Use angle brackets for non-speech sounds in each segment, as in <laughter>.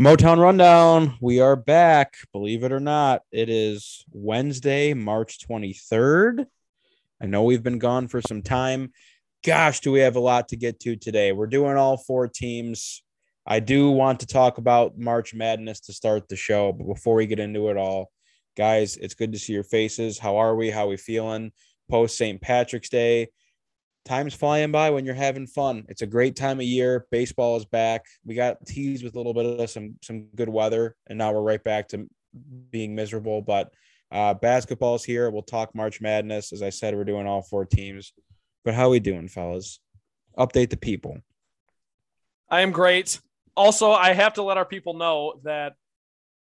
Motown Rundown. We are back. Believe it or not, it is Wednesday, March 23rd. I know we've been gone for some time. Gosh, do we have a lot to get to today? We're doing all four teams. I do want to talk about March Madness to start the show, but before we get into it all, guys, it's good to see your faces. How are we? How are we feeling? Post St. Patrick's Day time's flying by when you're having fun. It's a great time of year. Baseball is back. We got teased with a little bit of some some good weather, and now we're right back to being miserable. But uh, basketball's here. We'll talk March Madness. As I said, we're doing all four teams. But how we doing, fellas? Update the people. I am great. Also, I have to let our people know that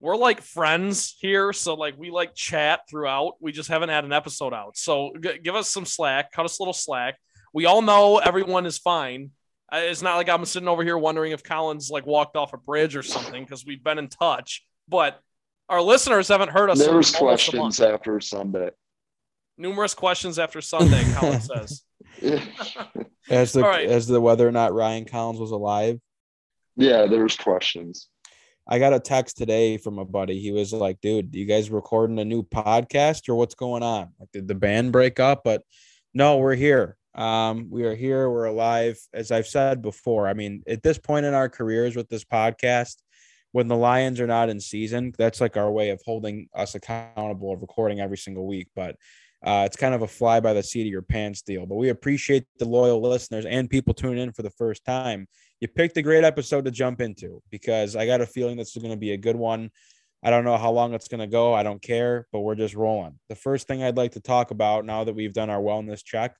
we're like friends here so like we like chat throughout we just haven't had an episode out so g- give us some slack cut us a little slack we all know everyone is fine. Uh, it's not like I'm sitting over here wondering if Collins like walked off a bridge or something because we've been in touch. But our listeners haven't heard us. There was questions after Sunday. Numerous questions after Sunday. Collins says. <laughs> <laughs> as the right. as the whether or not Ryan Collins was alive. Yeah, there was questions. I got a text today from a buddy. He was like, "Dude, you guys recording a new podcast or what's going on? Like, did the band break up?" But no, we're here. Um, we are here, we're alive. As I've said before, I mean, at this point in our careers with this podcast, when the Lions are not in season, that's like our way of holding us accountable of recording every single week. But uh, it's kind of a fly by the seat of your pants deal. But we appreciate the loyal listeners and people tuning in for the first time. You picked a great episode to jump into because I got a feeling this is going to be a good one. I don't know how long it's going to go. I don't care, but we're just rolling. The first thing I'd like to talk about now that we've done our wellness check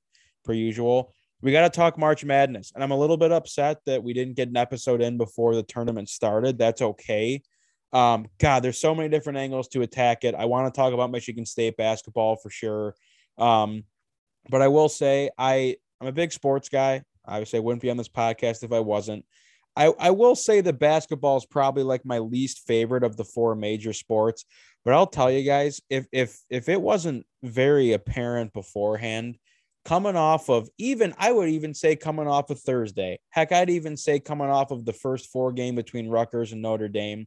per usual. We got to talk March Madness. And I'm a little bit upset that we didn't get an episode in before the tournament started. That's okay. Um, God, there's so many different angles to attack it. I want to talk about Michigan State basketball for sure. Um, but I will say I I'm a big sports guy. Obviously, I wouldn't be on this podcast if I wasn't. I, I will say the basketball is probably like my least favorite of the four major sports. But I'll tell you guys, if if if it wasn't very apparent beforehand coming off of even I would even say coming off of Thursday. Heck, I'd even say coming off of the first four game between Rutgers and Notre Dame.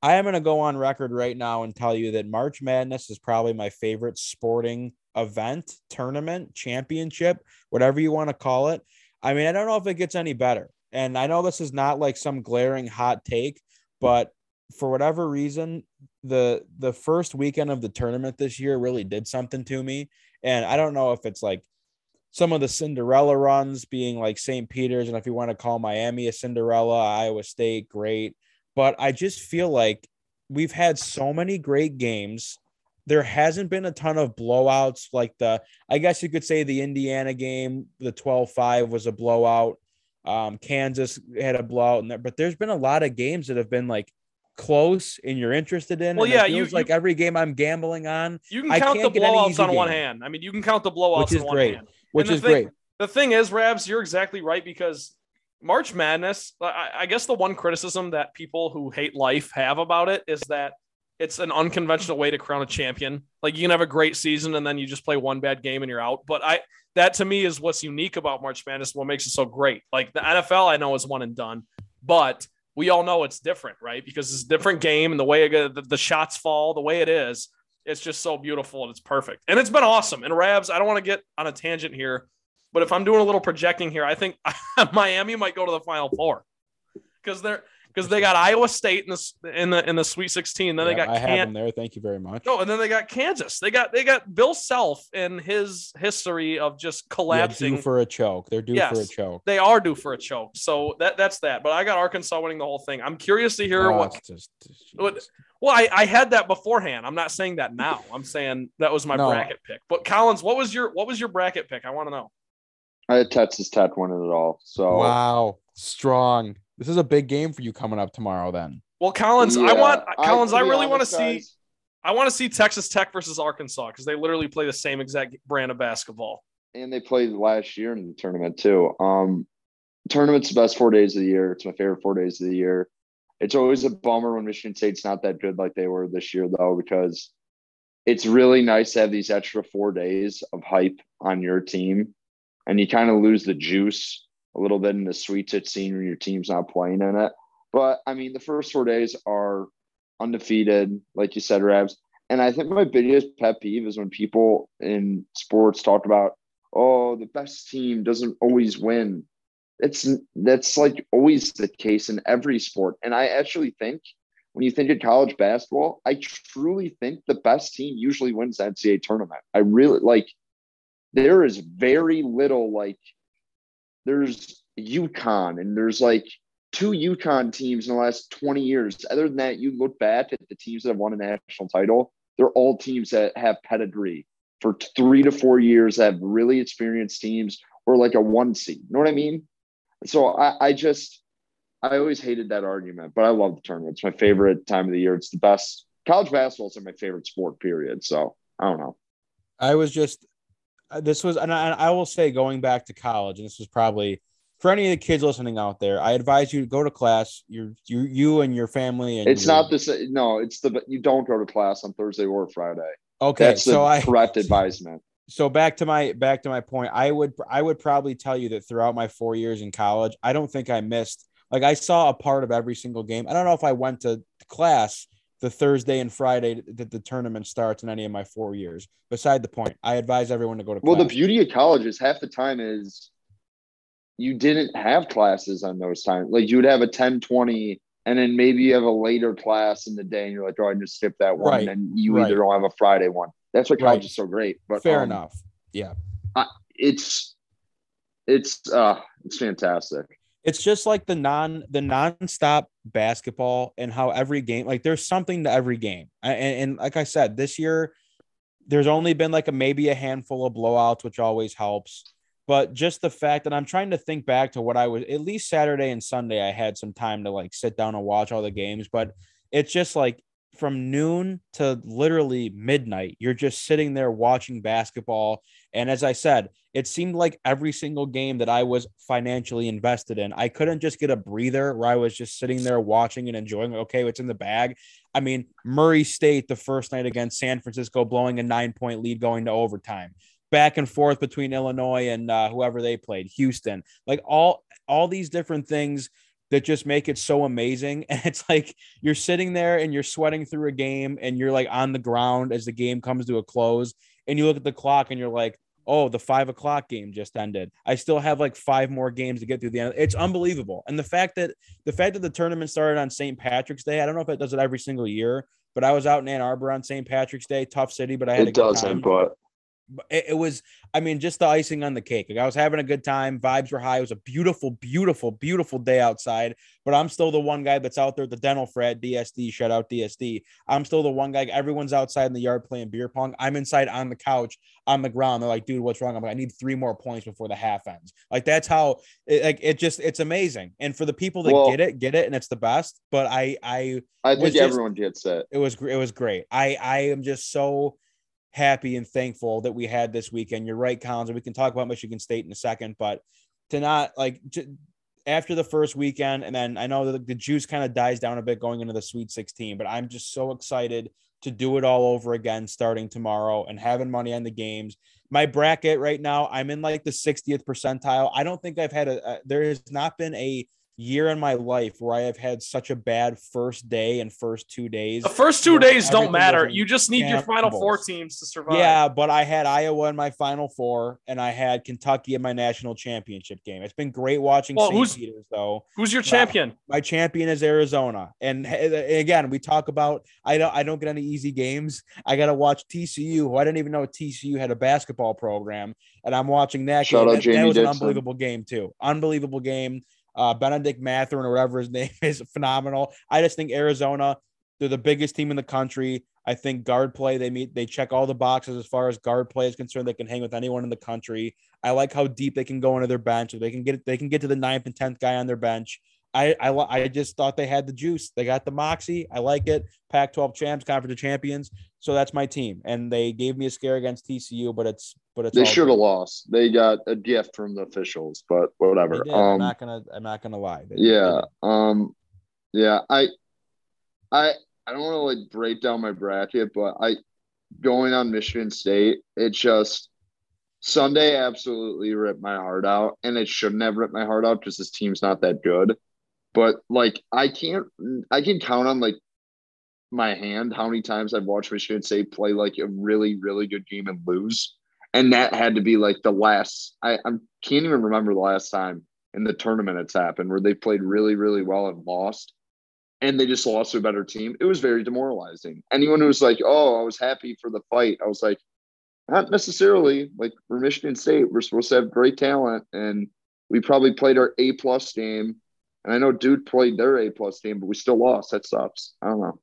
I am going to go on record right now and tell you that March Madness is probably my favorite sporting event, tournament, championship, whatever you want to call it. I mean, I don't know if it gets any better. And I know this is not like some glaring hot take, but for whatever reason, the the first weekend of the tournament this year really did something to me. And I don't know if it's like some of the Cinderella runs being like St. Peter's, and if you want to call Miami a Cinderella, Iowa State, great. But I just feel like we've had so many great games. There hasn't been a ton of blowouts like the, I guess you could say the Indiana game, the 12 5 was a blowout. Um, Kansas had a blowout, in there, but there's been a lot of games that have been like close and you're interested in. Well, yeah, you like every game I'm gambling on. You can count the blowouts on game. one hand. I mean, you can count the blowouts which is on great. hand which is thing, great. The thing is, Rabs, you're exactly right because March Madness, I, I guess the one criticism that people who hate life have about it is that it's an unconventional way to crown a champion. Like you can have a great season and then you just play one bad game and you're out. But I that to me is what's unique about March Madness, what makes it so great. Like the NFL, I know is one and done, but we all know it's different, right? Because it's a different game and the way it, the, the shots fall, the way it is. It's just so beautiful and it's perfect. And it's been awesome. And Rabs, I don't want to get on a tangent here, but if I'm doing a little projecting here, I think <laughs> Miami might go to the final four because they're because they got Iowa State in the in the in the Sweet 16. Then yeah, they got I Can- have them there. Thank you very much. No, and then they got Kansas. They got they got Bill Self and his history of just collapsing yeah, for a choke. They're due yes, for a choke. They are due for a choke. So that that's that. But I got Arkansas winning the whole thing. I'm curious to hear oh, what, just, what. Well, I, I had that beforehand. I'm not saying that now. I'm saying that was my no. bracket pick. But Collins, what was your what was your bracket pick? I want to know. I had Texas Tech winning it all. So wow, strong. This is a big game for you coming up tomorrow. Then. Well, Collins, yeah, I want Collins. I, I really want to see. I want to see Texas Tech versus Arkansas because they literally play the same exact brand of basketball. And they played last year in the tournament too. Um, tournament's the best four days of the year. It's my favorite four days of the year. It's always a bummer when Michigan State's not that good like they were this year, though, because it's really nice to have these extra four days of hype on your team, and you kind of lose the juice a little bit in the Sweet 16 when your team's not playing in it. But I mean, the first four days are undefeated, like you said, Rabs. And I think my biggest pet peeve is when people in sports talk about, oh, the best team doesn't always win. It's that's like always the case in every sport. And I actually think when you think of college basketball, I truly think the best team usually wins the NCAA tournament. I really like there is very little like there's UConn and there's like two UConn teams in the last 20 years. Other than that, you look back at the teams that have won a national title, they're all teams that have pedigree for three to four years that have really experienced teams or like a one seed. You know what I mean? So I, I just I always hated that argument, but I love the tournament. It's my favorite time of the year. It's the best. College basketball is my favorite sport, period. So I don't know. I was just, Uh, this was, and I, I will say, going back to college, and this was probably for any of the kids listening out there, I advise you to go to class. You, you, you, and your family. And it's your, not this. No, it's the you don't go to class on Thursday or Friday. Okay, That's so the I correct advisement. so back to my back to my point. I would I would probably tell you that throughout my four years in college, I don't think I missed like I saw a part of every single game. I don't know if I went to class the Thursday and Friday that the tournament starts in any of my four years. Beside the point, I advise everyone to go to. Well, class. the beauty of college is half the time is you didn't have classes on those times. Like you would have a 10, 20, and then maybe you have a later class in the day, and you're like, oh, I just skip that one. Right, And you right. either don't have a Friday one. That's why college Right. is so great. But fair um, enough. Yeah, It's it's uh it's fantastic. it's just like the non the nonstop basketball and how every game like there's something to every game. And, and like I said, this year there's only been like a maybe a handful of blowouts, which always helps. But just the fact that I'm trying to think back to what I was at least Saturday and Sunday, I had some time to like sit down and watch all the games. But it's just like from noon to literally midnight, you're just sitting there watching basketball. And as I said, it seemed like every single game that I was financially invested in, I couldn't just get a breather where I was just sitting there watching and enjoying. Okay, what's in the bag? I mean, Murray State the first night against San Francisco, blowing a nine point lead going to overtime. Back and forth between Illinois and uh, whoever they played, Houston, like all all these different things that just make it so amazing. <laughs> And it's like you're sitting there and you're sweating through a game and you're like on the ground as the game comes to a close, and you look at the clock and you're like, oh, the five o'clock game just ended. I still have like five more games to get through the end. It's unbelievable. And the fact that the fact that the tournament started on St. Patrick's Day, I don't know if it does it every single year, but I was out in Ann Arbor on St. Patrick's Day, tough city, but I had a It good doesn't, But it, it was, I mean, just the icing on the cake. Like I was having a good time. Vibes were high. It was a beautiful, beautiful, beautiful day outside. But I'm still the one guy that's out there at the dental frat, DSD, shout out DSD. I'm still the one guy. Everyone's outside in the yard playing beer pong. I'm inside on the couch on the ground. They're like, dude, what's wrong? I'm like, I need three more points before the half ends. Like that's how it, like it just it's amazing. And for the people that Well- get it, get it, and it's the best. But I I I think just- everyone gets it. it was it was great. I I am just so happy and thankful that we had this weekend. You're right, Collins. and We can talk about Michigan State in a second, but to not like j- after the first weekend, and then I know that the juice kind of dies down a bit going into the Sweet 16, but I'm just so excited to do it all over again starting tomorrow and having money on the games. My bracket right now, I'm in like the 60th percentile. I don't think I've had a, a there has not been a year in my life where I have had such a bad first day and first two days. The first two days don't matter. You just need your final four teams to survive. Yeah, but I had Iowa in my final four, and I had Kentucky in my national championship game. It's been great watching Well, St. who's- Peter's, though. Who's your champion? My champion is Arizona, and h- again, we talk about I don't I don't get any easy games. I got to watch TCU, who I didn't even know TCU had a basketball program, and I'm watching that. Shout game. out That- that, Jamie was an unbelievable game too. Unbelievable game. Uh, Bennedict Mathurin or whatever his <laughs> name is, phenomenal. I just think Arizona, they're the biggest team in the country. I think guard play, they meet, they check all the boxes as far as guard play is concerned. They can hang with anyone in the country. I like how deep they can go into their bench. They can get they can get to the ninth and tenth guy on their bench. I, I I just thought they had the juice. They got the moxie. I like it. Pac-12 champs, conference of champions. So that's my team, and they gave me a scare against TCU, but it's but it's They should have lost. They got a gift from the officials, but whatever. did. I'm Um, not gonna I'm not gonna lie. They- yeah. Um, yeah. I, I, I don't want to like break down my bracket, but I, going on Michigan State, it just Sunday absolutely ripped my heart out, and it shouldn't have ripped my heart out because this team's not that good. But like I can't I can count on like my hand how many times I've watched Michigan State play like a really, really good game and lose. And that had to be like the last I, I can't even remember the last time in the tournament it's happened where they played really, really well and lost. And they just lost to a better team. It was very demoralizing. Anyone who was like, Oh, I was happy for the fight, I was like, not necessarily. Like for Michigan State, we're supposed to have great talent and we probably played our A plus game. And I know Dude played their A plus team, but we still lost. That sucks. I don't know.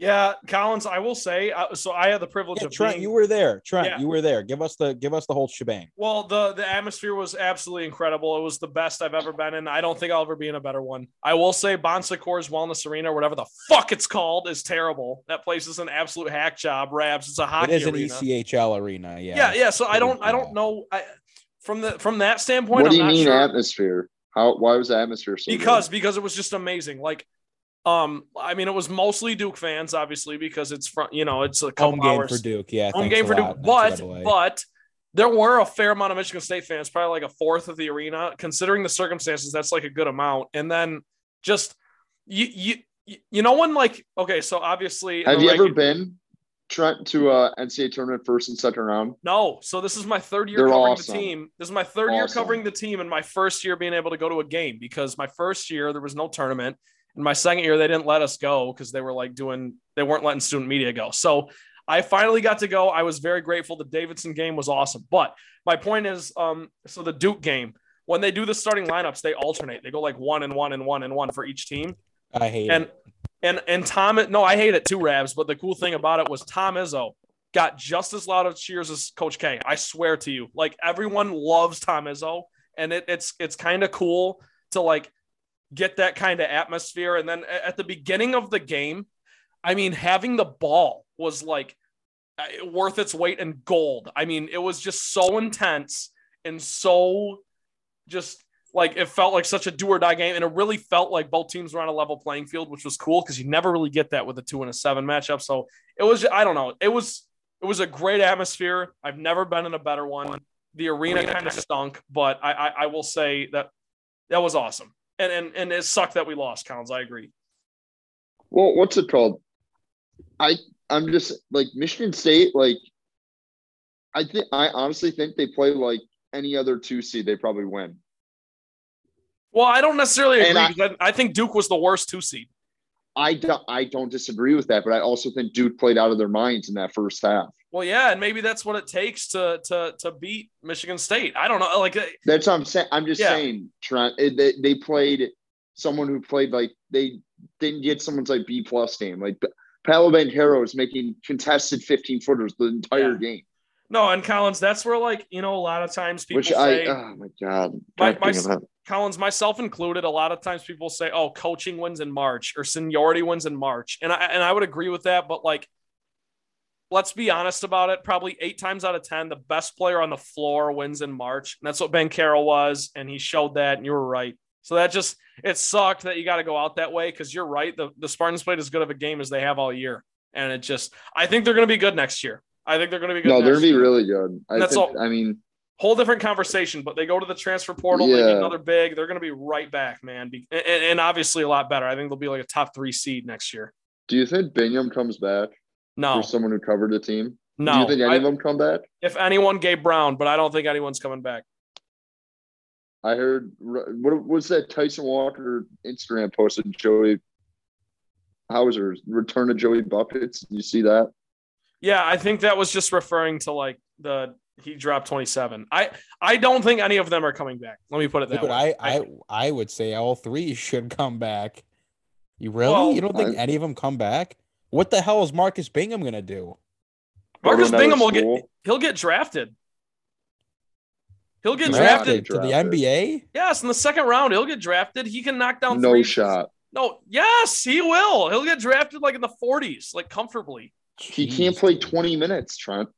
Yeah, Collins, I will say. Uh, so I had the privilege Yeah, of Trent, being, you were there. Trent, Yeah. you were there. Give us the give us the whole shebang. Well, the the atmosphere was absolutely incredible. It was the best I've ever been in. I don't think I'll ever be in a better one. I will say Bon Secours Wellness Arena, or whatever the fuck it's called, is terrible. That place is an absolute hack job. Rabs, it's a It hockey is an arena. ECHL arena. Yeah. yeah, yeah. So I don't, I don't know. I, from the from that standpoint, what do I'm you not mean sure. atmosphere? How why was the atmosphere so good? because because it was just amazing. Like, um, I mean, it was mostly Duke fans, obviously, because it's from you know it's a couple Home game hours. for Duke. Yeah. home game a for Duke, lot, but but there were a fair amount of Michigan State fans, probably like a fourth of the arena, considering the circumstances. That's like a good amount. And then just you you you know when like okay, so obviously have the you ever been Trent to uh NCAA tournament first and second round? No, so this is my third year They're covering awesome. the team. This is my third year covering the team, and my first year being able to go to a game because my first year there was no tournament. And my second year they didn't let us go because they were like doing they weren't letting student media go. So I finally got to go. I was very grateful. The Davidson game was awesome. But my point is, um, so the Duke game, when they do the starting lineups, they alternate. They go like one and one and one and one for each team. I hate And it. And and Tom, no, I hate it too, Rabs. But the cool thing about it was Tom Izzo got just as loud of cheers as Coach K. I swear to you, like everyone loves Tom Izzo, and it, it's it's kind of cool to like get that kind of atmosphere. And then at the beginning of the game, I mean, having the ball was like uh, worth its weight in gold. I mean, it was just so intense and so just like it felt like such a do or die game, and it really felt like both teams were on a level playing field, which was cool because you never really get that with a two and a seven matchup. So it was, I don't know, it was it was a great atmosphere. I've never been in a better one. The arena kind of stunk, but I, I I will say that that was awesome, and and and it sucked that we lost, Collins. I agree. Well, what's it called? I I'm just like Michigan State. Like, I think I honestly think they play like any other two seed. They probably win. Well, I don't necessarily agree. I- I, think Duke was the worst two seed. I don't I don't disagree with that, but I also think Duke played out of their minds in that first half. Well, yeah, and maybe that's what it takes to to to beat Michigan State. I don't know. Like, uh, That's what I'm saying. I'm just Yeah. saying, Trent. They, they played someone who played like they didn't get someone's like B plus game. Like Paolo Banchero is making contested 15 footers the entire Yeah. game, no, and Collins, that's where like you know a lot of times people which say. I oh my god, My- my-. Collins, myself included, a lot of times people say, "Oh, coaching wins in March or seniority wins in March," and I and I would agree with that. But like, let's be honest about it. Probably eight times out of ten, the best player on the floor wins in March, and that's what Banchero was, and he showed that. And you were right. So that just it sucked that you got to go out that way because you're right. The the Spartans played as good of a game as they have all year, and it just I think they're going to be good next year. I think they're going to be good. No, they're gonna be really good. I That's think. all- I mean, whole different conversation, but they go to the transfer portal, they get another big. They're going to be right back, man. Be- and, and obviously a lot better. I think they'll be like a top three seed next year. do you think Bingham comes back No, for someone who covered the team? No. Do you think any I- of them come back? if anyone, Gabe Brown, but I don't think anyone's coming back. I heard what was that Tyson Walker Instagram posted Joey Hauser's return to Joey Buckets. You see that? Yeah, I think that was just referring to like the he dropped 27. I I don't think any of them are coming back. Let me put it that Dude, way. I, I I would say all three <laughs> should come back. You really? Well, you don't think I- any of them come back? What the hell is Marcus Bingham gonna do? Marcus Bingham will get he'll get drafted. He'll get Nah, drafted. to the. NBA? Yes, in the second round, he'll get drafted. He can knock down No threes. shot. No, yes, he will. He'll get drafted like in the 40s, like comfortably. He can't play 20 minutes, Trent.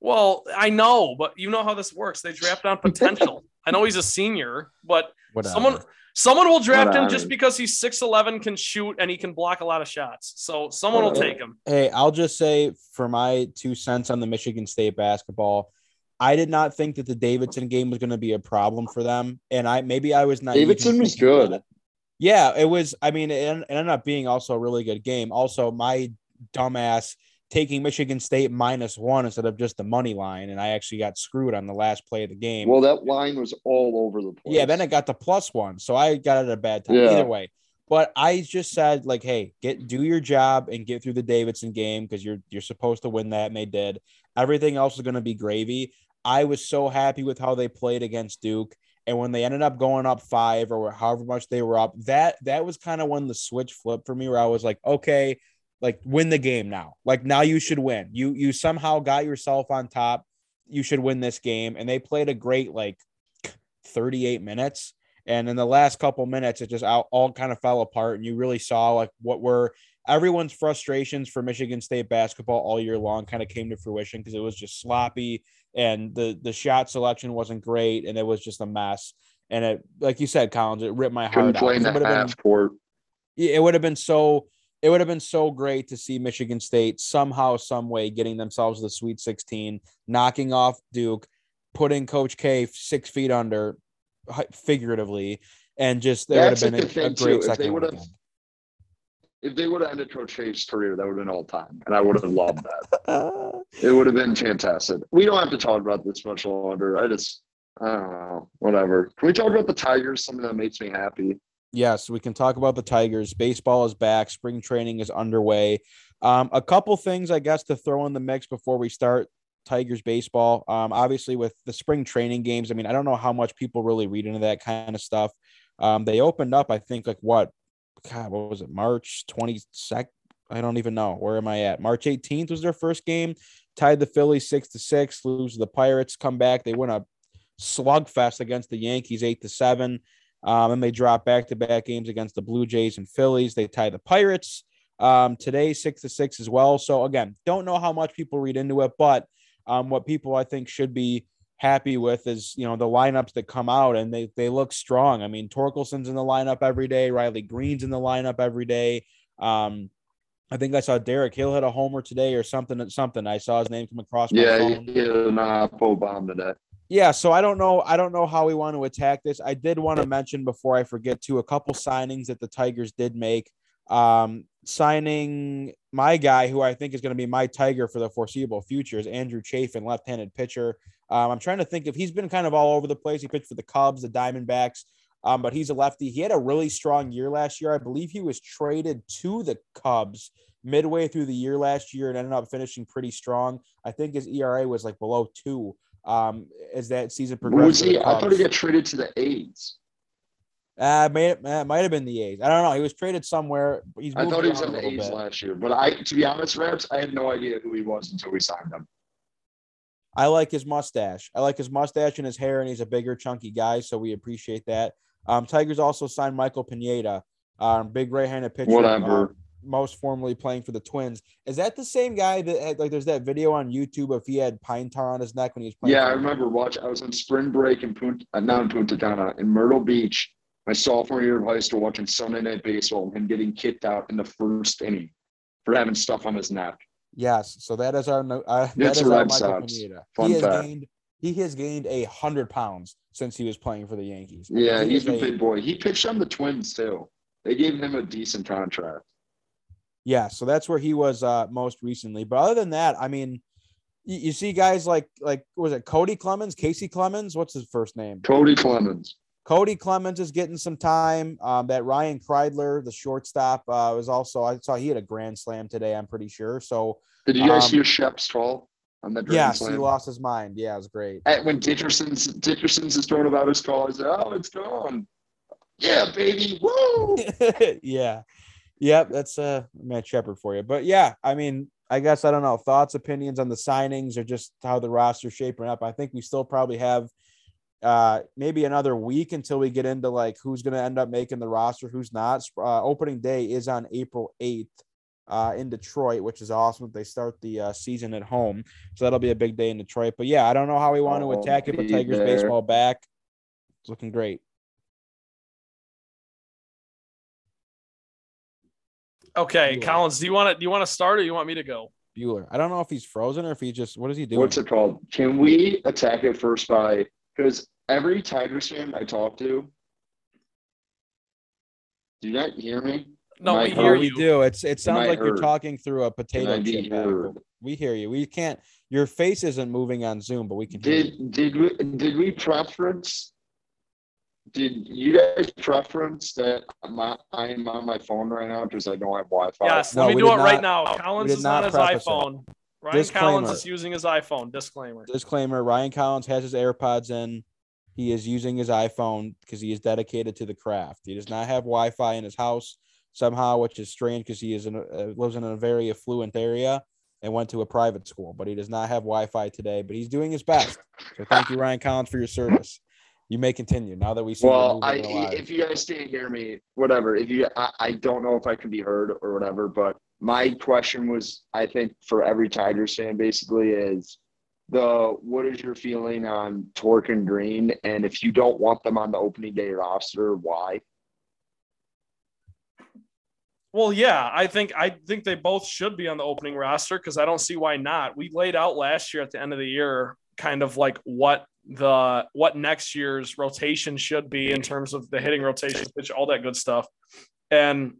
Well, I know, but you know how this works. They draft on potential. <laughs> I know he's a senior, but Whatever. someone someone will draft him just because he's 6'11, can shoot, and he can block a lot of shots. So someone will take him. Hey, I'll just say for my two cents on the Michigan State basketball, I did not think that the Davidson game was going to be a problem for them, and I maybe I was not. Davidson was good. Yeah, it was. I mean, it, it ended up being also a really good game. Also, my dumbass taking Michigan State minus one instead of just the money line, and I actually got screwed on the last play of the game. Well, that line was all over the place. Yeah, then it got the plus one, so I got it at a bad time. Yeah. Either way, but I just said like, hey, get do your job and get through the Davidson game because you're you're supposed to win that, and they did. Everything else is going to be gravy. I was so happy with how they played against Duke. And when they ended up going up five or however much they were up, that that was kind of when the switch flipped for me, where I was like, okay, like win the game now. Like now you should win. You you somehow got yourself on top. You should win this game. And they played a great like 38 minutes. And in the last couple minutes, it just all, all kind of fell apart. And you really saw like what were everyone's frustrations for Michigan State basketball all year long kind of came to fruition because it was just sloppy and the the shot selection wasn't great and it was just a mess. And it, like you said, Collins, it ripped my couldn't heart play out. in the have been half court. it would have been so it would have been so great to see Michigan State somehow, some way getting themselves to the Sweet 16, knocking off Duke, putting Coach K six feet under, figuratively, and just there would have been a, a great too. If they second would've- If they would have ended Coach K's career, that would have been all time, and I would have loved that. <laughs> It would have been fantastic. We don't have to talk about this much longer. I just, I don't know, whatever. Can we talk about the Tigers? Something that makes me happy. Yes, we can talk about the Tigers. Baseball is back. Spring training is underway. Um, a couple things, I guess, to throw in the mix before we start Tigers baseball. Um, obviously, with the spring training games, I mean, I don't know how much people really read into that kind of stuff. Um, they opened up, I think, like what? God, what was it? March 22nd? I don't even know. Where am I at? March 18th was their first game. Tied the Phillies six to six. Lose the Pirates. Come back. They win a slugfest against the Yankees eight to seven. Um, and they drop back to back games against the Blue Jays and Phillies. They tie the Pirates um, today, six to six as well. So, again, don't know how much people read into it, but um, what people I think should be happy with is, you know, the lineups that come out and they, they look strong. I mean, Torkelson's in the lineup every day, Riley Greene's in the lineup every day. Um, I think I saw Derek Hill hit a homer today or something. Something I saw his name come across my Yeah, phone. he hit an Apple bomb today. Yeah, so I don't know. I don't know how we want to attack this. I did want to mention before I forget to a couple signings that the Tigers did make. Um, signing my guy, who I think is going to be my Tiger for the foreseeable future, is Andrew Chafin, left-handed pitcher. Um, I'm trying to think if he's been kind of all over the place. He pitched for the Cubs, the Diamondbacks, um, but he's a lefty. He had a really strong year last year. I believe he was traded to the Cubs midway through the year last year and ended up finishing pretty strong. I think his ERA was like below two um, as that season progressed. Was he? I thought he got traded to the A's. Uh, may, uh, might have been the A's. I don't know. He was traded somewhere. He's I thought he was on the A's bit. last year, but I, to be honest, Raps, I had no idea who he was until we signed him. I like his mustache. I like his mustache and his hair, and he's a bigger, chunky guy, so we appreciate that. Um, Tigers also signed Michael Pineda, um, big right-handed pitcher. Whatever. uh, most formerly playing for the Twins. Is that the same guy that had, like? There's that video on YouTube of he had pine tar on his neck when he was playing. Yeah, I remember watch. I was on spring break in Punta, uh, not in Punta Cana, in Myrtle Beach, my sophomore year of high school, watching Sunday Night Baseball, and him getting kicked out in the first inning for having stuff on his neck. Yes, so that is our no- uh, that is our Michael Sox. Pineda. Fun he has gained he has gained a hundred pounds since he was playing for the Yankees. Yeah, He he's a big boy. He pitched on the Twins too. They gave him a decent contract. Yeah, so that's where he was uh, most recently. But other than that, I mean, you, you see guys like like was it Cody Clemens, Casey Clemens? What's his first name? Cody Clemens. Cody Clemens is getting some time. Um, that Ryan Kreidler, the shortstop, uh, was also I saw he had a grand slam today. I'm pretty sure. So Did you guys Um, hear Shep's call on grand yes, he lost his mind. Yeah, it was great. At- when Dickerson's Dickerson's is throwing about his call, I said, "Oh, it's gone." Yeah, baby, woo! <laughs> yeah. Yep, that's uh Matt Shepard for you. But yeah, I mean, I guess I don't know. Thoughts, opinions on the signings or just how the roster's shaping up. I think we still probably have uh maybe another week until we get into like who's going to end up making the roster, who's not. Uh, opening day is on April 8th uh in Detroit, which is awesome. They start the uh, season at home. So that'll be a big day in Detroit. But yeah, I don't know how we want to attack it, but Tigers there. baseball back. It's looking great. Okay, Bueller. Collins, do you want to do you want to start or you want me to go? Bueller. I don't know if he's frozen or if he just what is he doing? What's it called? Can we attack it first by because every Tigers fan I talk to, Do you not hear me? No, Am I we heard? hear we you. do. It's it sounds I like you're talking through a potato chip. heard? We hear you. We can't. Your face isn't moving on Zoom, but we can. hear you. Did did we did we preference? Did you guys preference that my I'm on my phone right now because I don't have Wi-Fi? Yes, No, let me do did it right now. Collins is not on his preface it. iPhone. Ryan Collins is using his iPhone. Disclaimer. Disclaimer: Ryan Collins has his AirPods in. He is using his iPhone because he is dedicated to the craft. He does not have Wi-Fi in his house somehow, which is strange because he is in a, uh, lives in a very affluent area and went to a private school. But he does not have Wi-Fi today. But he's doing his best. So thank you, Ryan Collins, for your service. You may continue now that we see. Well, I if you guys can't hear me, whatever. If you, I, I don't know if I can be heard or whatever. But my question was, I think for every Tigers fan, basically is the what is your feeling on Tork and Greene, and if you don't want them on the opening day roster, why? Well, yeah, I think I think they both should be on the opening roster because I don't see why not. We laid out last year at the end of the year kind of like what the what next year's rotation should be in terms of the hitting rotation, pitch, all that good stuff. And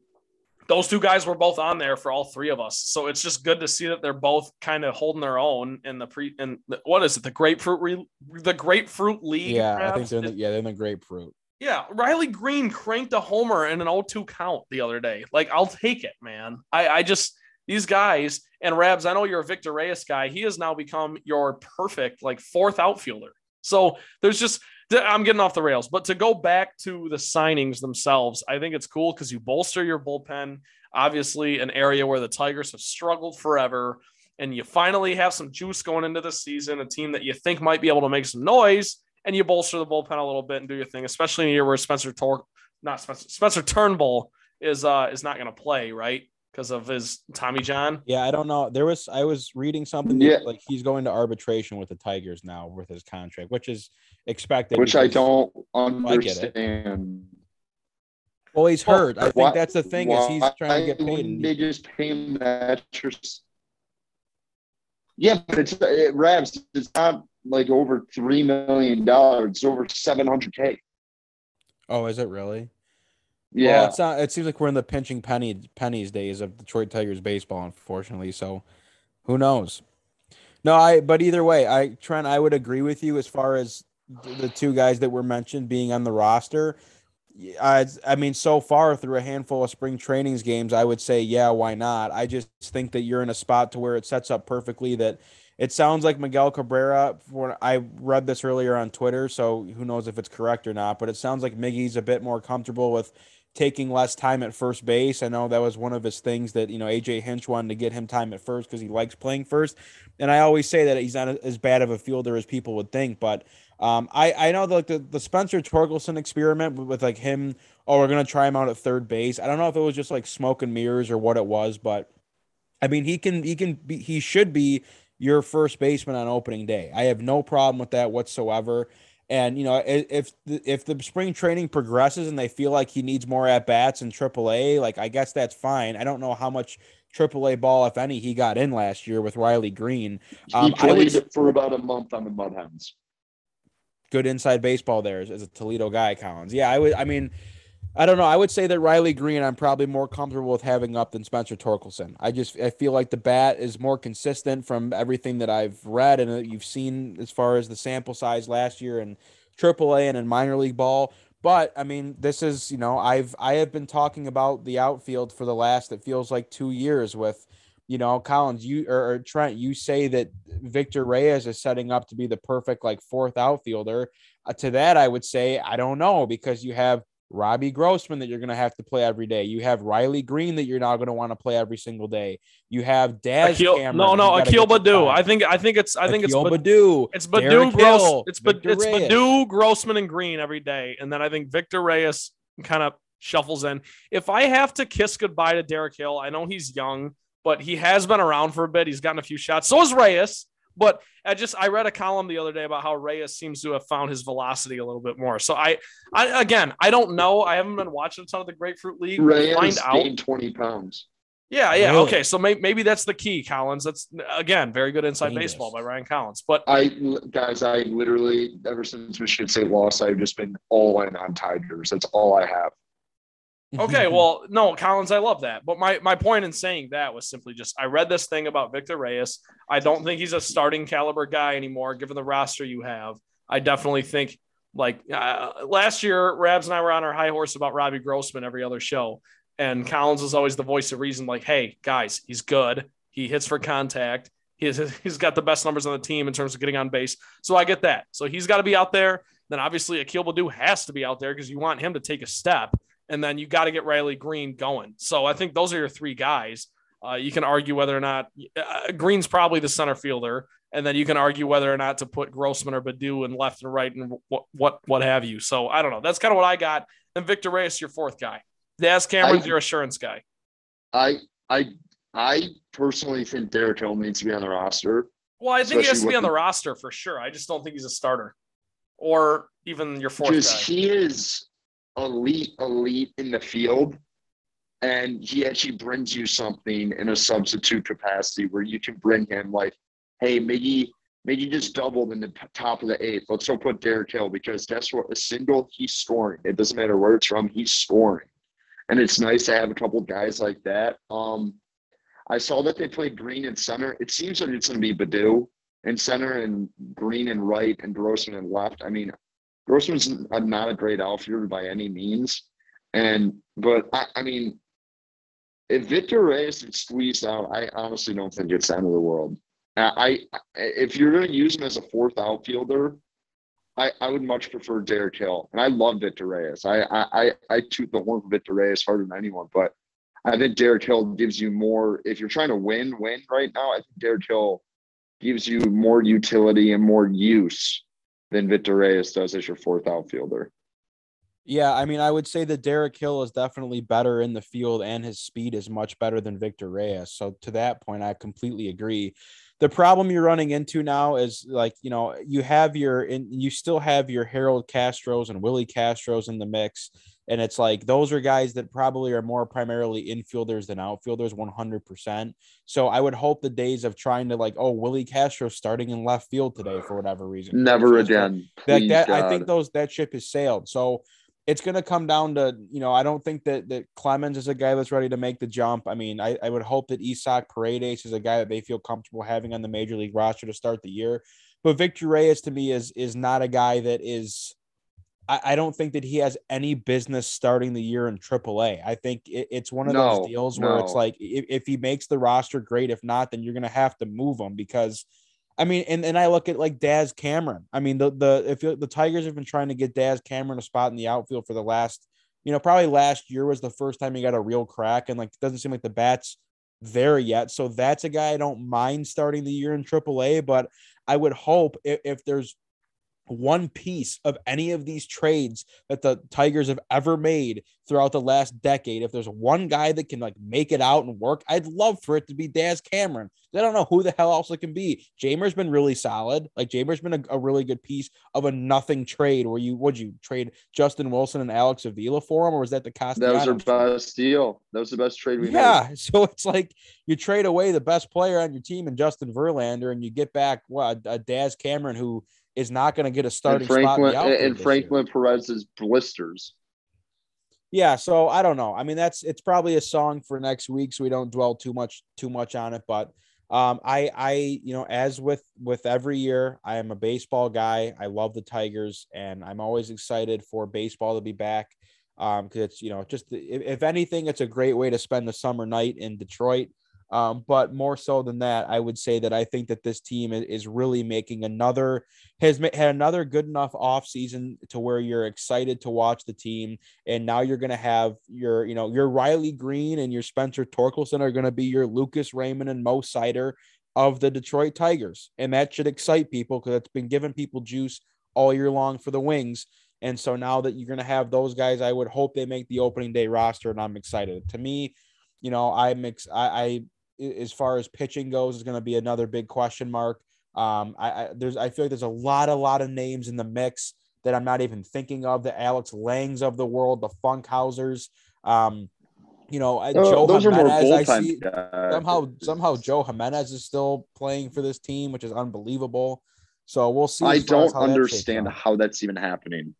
those two guys were both on there for all three of us. So it's just good to see that they're both kind of holding their own in the pre and what is it? The grapefruit re, the grapefruit league. yeah, I think they're in the, yeah they're in the grapefruit. Yeah, Riley Greene cranked a homer in an 0-2 count the other day. Like, I'll take it, man. I, I just these guys and Rabs. I know you're a Victor Reyes guy. He has now become your perfect like fourth outfielder. So there's just I'm getting off the rails, but to go back to the signings themselves, I think it's cool because you bolster your bullpen. Obviously, an area where the Tigers have struggled forever, and you finally have some juice going into the season. A team that you think might be able to make some noise and you bolster the bullpen a little bit and do your thing, especially in a year where Spencer Tor- not Spencer, Spencer Turnbull is uh is not going to play, right? Because of his Tommy John. Yeah, I don't know. There was I was reading something Yeah. that, like he's going to arbitration with the Tigers now with his contract, which is expected. Which I don't I understand. Well, he's hurt. I think Why- that's the thing is he's trying to get paid. And They just pay him that. Yeah, but it's uh, it, Rabs. It's not like over three million dollars. It's over seven hundred k. oh, is it really? Yeah, Well, it's not. It seems like we're in the pinching penny pennies days of Detroit Tigers baseball, unfortunately. So, who knows? No, I. But either way, I Trent, I would agree with you as far as the two guys that were mentioned being on the roster. I, I mean, so far through a handful of spring trainings games, I would say, yeah, why not? I just think that you're in a spot to where it sets up perfectly that it sounds like Miguel Cabrera. For I read this earlier on Twitter, so who knows if it's correct or not, but it sounds like Miggy's a bit more comfortable with taking less time at first base. I know that was one of his things that, you know, AJ Hinch wanted to get him time at first because he likes playing first. And I always say that he's not as bad of a fielder as people would think, but um, I, I know like the, the Spencer Torkelson experiment with, with like him, oh, we're gonna try him out at third base. I don't know if it was just like smoke and mirrors or what it was, but I mean he can he can be he should be your first baseman on opening day. I have no problem with that whatsoever. And you know, if the, if the spring training progresses and they feel like he needs more at bats in AAA, like I guess that's fine. I don't know how much AAA ball, if any, he got in last year with Riley Greene. he um, I would- played for about a month on the Mud Hens. good inside baseball there as, as a Toledo guy, Collins. Yeah, I would. I mean, I don't know. I would say that Riley Greene, I'm probably more comfortable with having up than Spencer Torkelson. I just I feel like the bat is more consistent from everything that I've read and that you've seen as far as the sample size last year in AAA and in minor league ball. But I mean, this is you know I've I have been talking about the outfield for the last it feels like two years with you know, Collins, you or, or Trent, you say that Victor Reyes is setting up to be the perfect like fourth outfielder. Uh, to that, I would say I don't know because you have Robbie Grossman that you're going to have to play every day. You have Riley Greene that you're now going to want to play every single day. You have Daz Akil, Cameron. no, no, Akil Baddoo. I think I think it's I think Akil it's Bad- Baddoo. it's Baddoo Derek Gross Hill, it's Bad- it's Baddoo Grossman and Greene every day, and then I think Victor Reyes kind of shuffles in. If I have to kiss goodbye to Derek Hill, I know he's young, but he has been around for a bit. He's gotten a few shots. So is Reyes. But I just I read a column the other day about how Reyes seems to have found his velocity a little bit more. So I, I again I don't know. I haven't been watching a ton of the Grapefruit League. We'll Reyes find out. gained twenty pounds. Yeah, yeah. Really? Okay, so may, maybe that's the key, Collins. That's again very good inside Dangerous. baseball by Ryan Collins. But I guys, I literally ever since Michigan State lost, I've just been all in on Tigers. That's all I have. Okay, <laughs> well, no, Collins, I love that. But my my point in saying that was simply just I read this thing about Victor Reyes. I don't think he's a starting caliber guy anymore, given the roster you have. I definitely think like uh, last year, Rabs and I were on our high horse about Robbie Grossman every other show, and Collins was always the voice of reason. Like, hey, guys, he's good. He hits for contact. He's <laughs> he's got the best numbers on the team in terms of getting on base. So I get that. So he's got to be out there. Then obviously Akil Baddoo has to be out there because you want him to take a step and then you got to get Riley Green going. So I think those are your three guys. Uh, you can argue whether or not uh, Greene's probably the center fielder, and then you can argue whether or not to put Grossman or Baddoo in left and right and what what what have you. So I don't know. That's kind of what I got. And Victor Reyes, your fourth guy. Daz Cameron's I, your assurance guy. I I I personally think Derek Hill needs to be on the roster. Well, I think he has to be on the roster for sure. I just don't think he's a starter or even your fourth guy. He is elite, elite in the field. And he actually brings you something in a substitute capacity where you can bring him like, hey, maybe maybe just doubled in the top of the eighth. Let's go put Derek Hill because that's what? A single, he's scoring. It doesn't matter where it's from, he's scoring. And it's nice to have a couple guys like that. Um, I saw that they played Greene in center. It seems like it's going to be Baddoo in center and Greene and right and Grossman and left. I mean, Grossman's not a great outfielder by any means. And, but I, I mean, if Victor Reyes gets squeezed out, I honestly don't think it's the end of the world. I, I if you're going to use him as a fourth outfielder, I, I would much prefer Derek Hill. And I love Victor Reyes. I, I, I toot the horn for Victor Reyes harder than anyone, but I think Derek Hill gives you more. If you're trying to win, win right now, I think Derek Hill gives you more utility and more use than Victor Reyes does as your fourth outfielder. Yeah, I mean, I would say that Derek Hill is definitely better in the field and his speed is much better than Victor Reyes. So to that point, I completely agree. The problem you're running into now is like, you know, you have your and you still have your Harold Castros and Willie Castros in the mix. And it's like those are guys that probably are more primarily infielders than outfielders, 100%. So I would hope the days of trying to like, oh, Willie Castro starting in left field today for whatever reason. Never again. Like that. I think those that ship has sailed. So it's going to come down to, you know, I don't think that that Clemens is a guy that's ready to make the jump. I mean, I, I would hope that Isaac Paredes is a guy that they feel comfortable having on the major league roster to start the year. But Victor Reyes to me is is not a guy that is I, I don't think that he has any business starting the year in AAA. I think it, it's one of no, those deals where no. it's like if, if he makes the roster, great. If not, then you're going to have to move him because. I mean, and, and I look at like Daz Cameron. I mean, the the if the Tigers have been trying to get Daz Cameron a spot in the outfield for the last, you know, probably last year was the first time he got a real crack, and like it doesn't seem like the bats there yet. So that's a guy I don't mind starting the year in AAA, but I would hope if, if there's one piece of any of these trades that the Tigers have ever made throughout the last decade. If there's one guy that can like make it out and work, I'd love for it to be Daz Cameron. I don't know who the hell else it can be. Jeimer's been really solid. Like Jeimer's been a, a, really good piece of a nothing trade where you would you trade Justin Wilson and Alex Avila for him, or was that the cost? That was our best deal. That was the best trade we made. yeah. Made. <laughs> So it's like you trade away the best player on your team and Justin Verlander, and you get back what a, a Daz Cameron who is not going to get a starting and Franklin, spot. and Franklin year. Perez's blisters. Yeah, so I don't know. I mean, that's it's probably a song for next week, so we don't dwell too much too much on it. But um, I I you know, as with with every year, I am a baseball guy. I love the Tigers, and I'm always excited for baseball to be back. Um, because it's you know just if, if anything, it's a great way to spend the summer night in Detroit. Um, but more so than that, I would say that I think that this team is really making another has had another good enough off season to where you're excited to watch the team, and now you're going to have your you know your Riley Greene and your Spencer Torkelson are going to be your Lucas Raymond and Mo Seider of the Detroit Tigers, and that should excite people because it's been giving people juice all year long for the Wings. And so now that you're going to have those guys, I would hope they make the opening day roster, and I'm excited. To me, you know, I'm ex- I, I as far as pitching goes is going to be another big question mark. Um, I, I, there's I feel like there's a lot a lot of names in the mix that I'm not even thinking of. The Alex Langes of the world, the Funkhousers. Um, you know, oh, Joe those Jimenez. I see guys. somehow somehow Joe Jimenez is still playing for this team, which is unbelievable. So we'll see. I don't understand how that's even happening.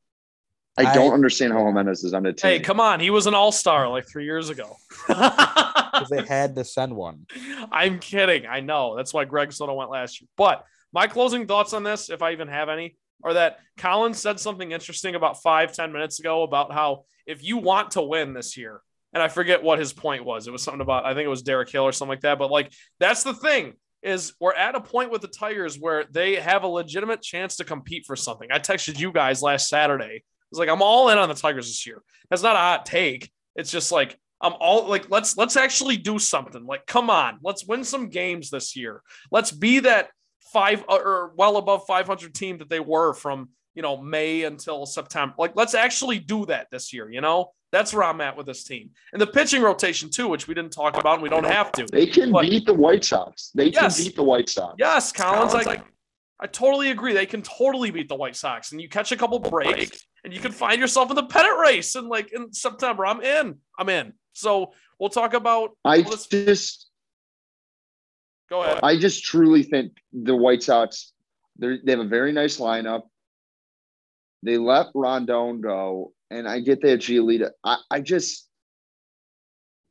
I don't understand how Jimenez is on the team. Hey, come on. He was an all star like three years ago. <laughs> because they <laughs> had to send one. I'm kidding. I know. That's why Greg Soto went last year. But my closing thoughts on this, if I even have any, are that Collins said something interesting about five, ten minutes ago about how if you want to win this year, and I forget what his point was. It was something about I think it was Derek Hill or something like that. But like that's the thing is we're at a point with the Tigers where they have a legitimate chance to compete for something. I texted you guys last Saturday. I was like, I'm all in on the Tigers this year. That's not a hot take. It's just like I'm all like, let's let's actually do something. Like, come on, let's win some games this year. Let's be that five uh, or well above 500 team that they were from you know May until September. Like, let's actually do that this year. You know, that's where I'm at with this team. And the pitching rotation, too, which we didn't talk about and we don't have to. They can but, beat the White Sox. They yes, can beat the White Sox. Yes, Collins. Collins I, I totally agree. They can totally beat the White Sox. And you catch a couple breaks and you can find yourself in the pennant race. And like in September, I'm in. I'm in. So we'll talk about. I just. Go ahead. I just truly think the White Sox, they have a very nice lineup. They let Rodon go and I get that Giolito. I, I just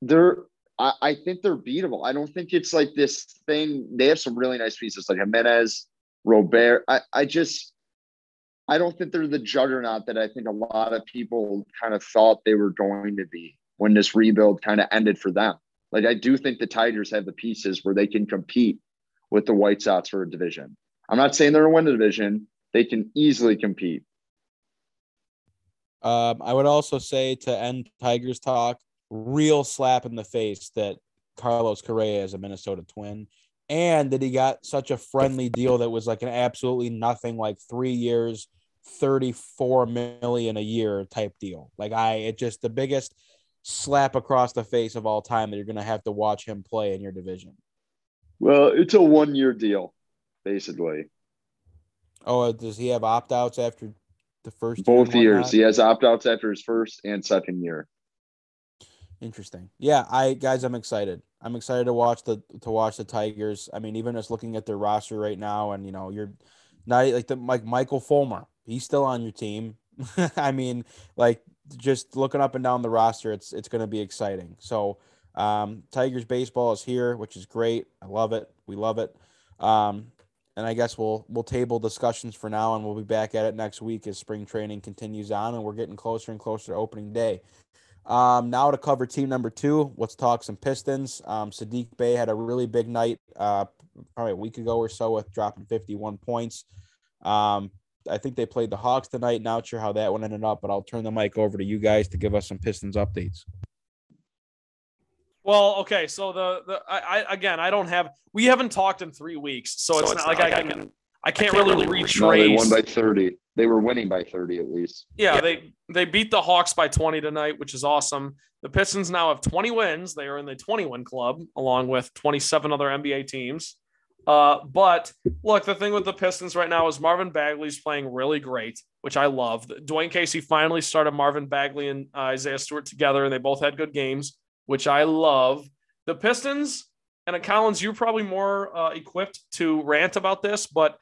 they're I, I think they're beatable. I don't think it's like this thing. They have some really nice pieces like Jimenez, Robert. I, I just I don't think they're the juggernaut that I think a lot of people kind of thought they were going to be when this rebuild kind of ended for them. Like I do think the Tigers have the pieces where they can compete with the White Sox for a division. I'm not saying they're going to win the division. They can easily compete. Um, I would also say to end Tigers talk, real slap in the face that Carlos Correa is a Minnesota Twin, and that he got such a friendly deal that was like an absolutely nothing, like three years, thirty-four million a year type deal. Like I, it just the biggest slap across the face of all time that you're going to have to watch him play in your division. Well, it's a one-year deal, basically. Oh, uh, does he have opt-outs after the first both year years. He has opt outs after his first and second year. Interesting. Yeah, I guys, I'm excited. I'm excited to watch the to watch the Tigers. I mean, even just looking at their roster right now, and you know, you're not like the like Michael Fulmer. He's still on your team. <laughs> I mean, like just looking up and down the roster, it's it's going to be exciting. So, um, Tigers baseball is here, which is great. I love it. We love it. Um, and I guess we'll we'll table discussions for now, and we'll be back at it next week as spring training continues on, and we're getting closer and closer to opening day. Um, now to cover team number two, let's talk some Pistons. Um, Saddiq Bey had a really big night, uh, probably a week ago or so, with dropping 51 points. Um, I think they played the Hawks tonight. Not sure how that one ended up, but I'll turn the mic over to you guys to give us some Pistons updates. Well, okay, so the the I, I again I don't have we haven't talked in three weeks, so, so it's, it's, not, like, I, can, I can't really retrace. No, they won by thirty. They were winning by thirty at least. Yeah, yeah, they they beat the Hawks by twenty tonight, which is awesome. The Pistons now have twenty wins. They are in the twenty win club along with twenty seven other NBA teams. Uh, but look, the thing with the Pistons right now is Marvin Bagley's playing really great, which I love. Dwane Casey finally started Marvin Bagley and uh, Isaiah Stewart together, and they both had good games which I love. The Pistons and Collins, you're probably more uh, equipped to rant about this, but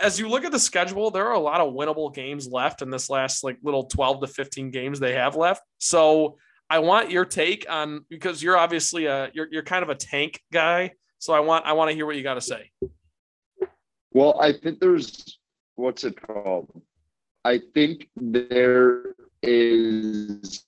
as you look at the schedule, there are a lot of winnable games left in this last like little 12 to 15 games they have left. So I want your take on because you're obviously a you're you're kind of a tank guy. So I want I want to hear what you got to say. Well, I think there's what's it called? I think there is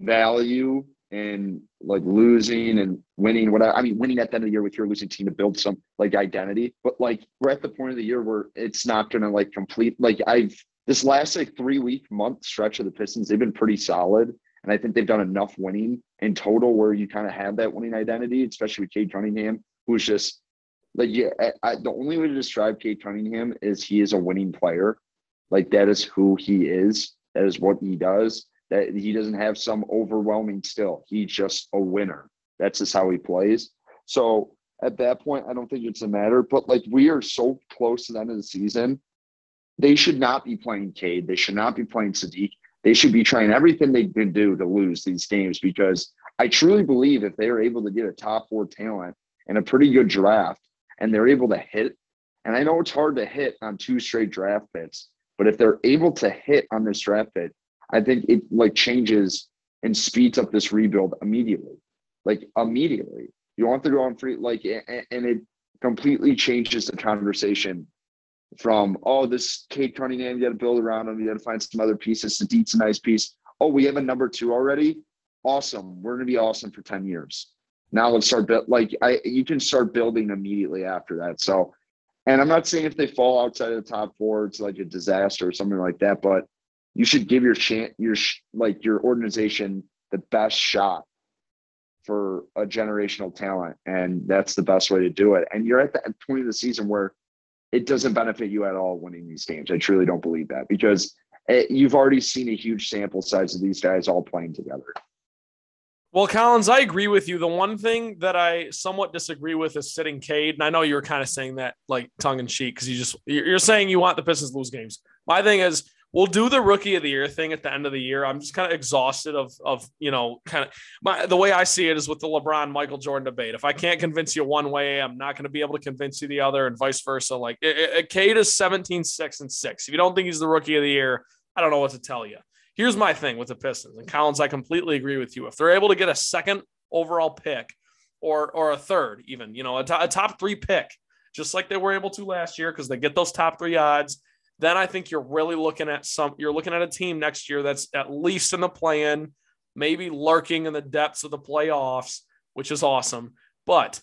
value in like losing and winning whatever i mean winning at the end of the year with your losing team to build some like identity but like we're at the point of the year where it's not gonna like complete like i've this last like three week month stretch of the pistons they've been pretty solid and i think they've done enough winning in total where you kind of have that winning identity especially with Cade Cunningham who's just like yeah I, I, the only way to describe Cade Cunningham is he is a winning player like that is who he is that is what he does that he doesn't have some overwhelming still. He's just a winner. That's just how he plays. So at that point, I don't think it's a matter. But like we are so close to the end of the season, they should not be playing Cade. They should not be playing Saddiq. They should be trying everything they can do to lose these games because I truly believe if they're able to get a top four talent and a pretty good draft and they're able to hit, and I know it's hard to hit on two straight draft picks, But if they're able to hit on this draft pick, I think it like changes and speeds up this rebuild immediately. Like immediately. You want to go on free like and it completely changes the conversation from oh this Cade Cunningham, you got to build around him, you got to find some other pieces. Saddiq's a nice piece. Oh, we have a number two already. Awesome. We're gonna be awesome for 10 years. Now let's start build like I you can start building immediately after that. So and I'm not saying if they fall outside of the top four, it's like a disaster or something like that, but you should give your chance, your like your organization the best shot for a generational talent, and that's the best way to do it. And you're at the point of the season where it doesn't benefit you at all winning these games. I truly don't believe that because it, you've already seen a huge sample size of these guys all playing together. Well, Collins, I agree with you. The one thing that I somewhat disagree with is sitting Cade, and I know you were kind of saying that like tongue in cheek because you just you're saying you want the Pistons to lose games. My thing is we'll do the rookie of the year thing at the end of the year. I'm just kind of exhausted of of you know kind of my the way I see it is with the LeBron Michael Jordan debate. If I can't convince you one way, I'm not going to be able to convince you the other, and vice versa. Like it, is 17, 6, and 6. If you don't think he's the rookie of the year, I don't know what to tell you. Here's my thing with the Pistons and Collins. I completely agree with you. If they're able to get a second overall pick or or a third, even you know a, a top three pick, just like they were able to last year, because they get those top three odds, then I think you're really looking at some. You're looking at a team next year that's at least in the play-in, maybe lurking in the depths of the playoffs, which is awesome. But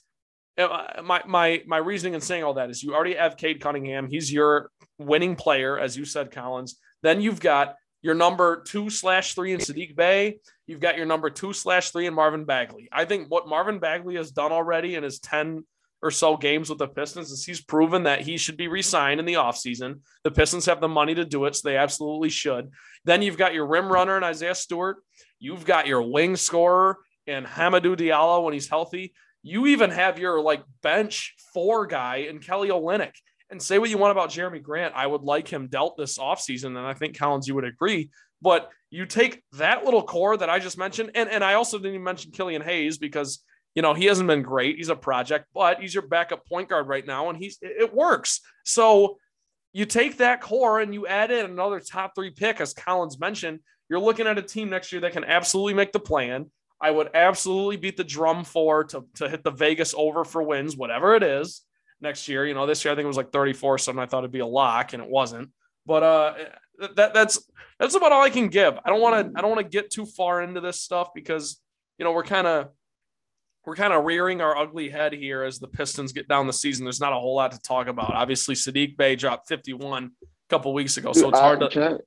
uh, my my my reasoning in saying all that is you already have Cade Cunningham. He's your winning player, as you said, Collins. Then you've got your number two slash three in Saddiq Bey. You've got your number two slash three in Marvin Bagley. I think what Marvin Bagley has done already in his 10 or so games with the Pistons is he's proven that he should be re signed in the offseason. The Pistons have the money to do it, so they absolutely should. Then you've got your rim runner and Isaiah Stewart. You've got your wing scorer and Hamidou Diallo when he's healthy. You even have your like bench four guy and Kelly Olynyk. And say what you want about Jerami Grant. I would like him dealt this offseason. And I think Collins, you would agree. But you take that little core that I just mentioned, and, and I also didn't even mention Killian Hayes because you know he hasn't been great. He's a project, but he's your backup point guard right now, and he's it works. So you take that core and you add in another top three pick, as Collins mentioned. You're looking at a team next year that can absolutely make the plan. I would absolutely beat the drum for to, to hit the Vegas over for wins, whatever it is next year. You know, this year I think it was like 34 something. I thought it'd be a lock and it wasn't. But uh that that's that's about all I can give. I don't want to I don't want to get too far into this stuff because you know we're kind of we're kind of rearing our ugly head here as the Pistons get down the season. There's not a whole lot to talk about. Obviously, Saddiq Bey dropped 51 a couple weeks ago, so it's hard to. I,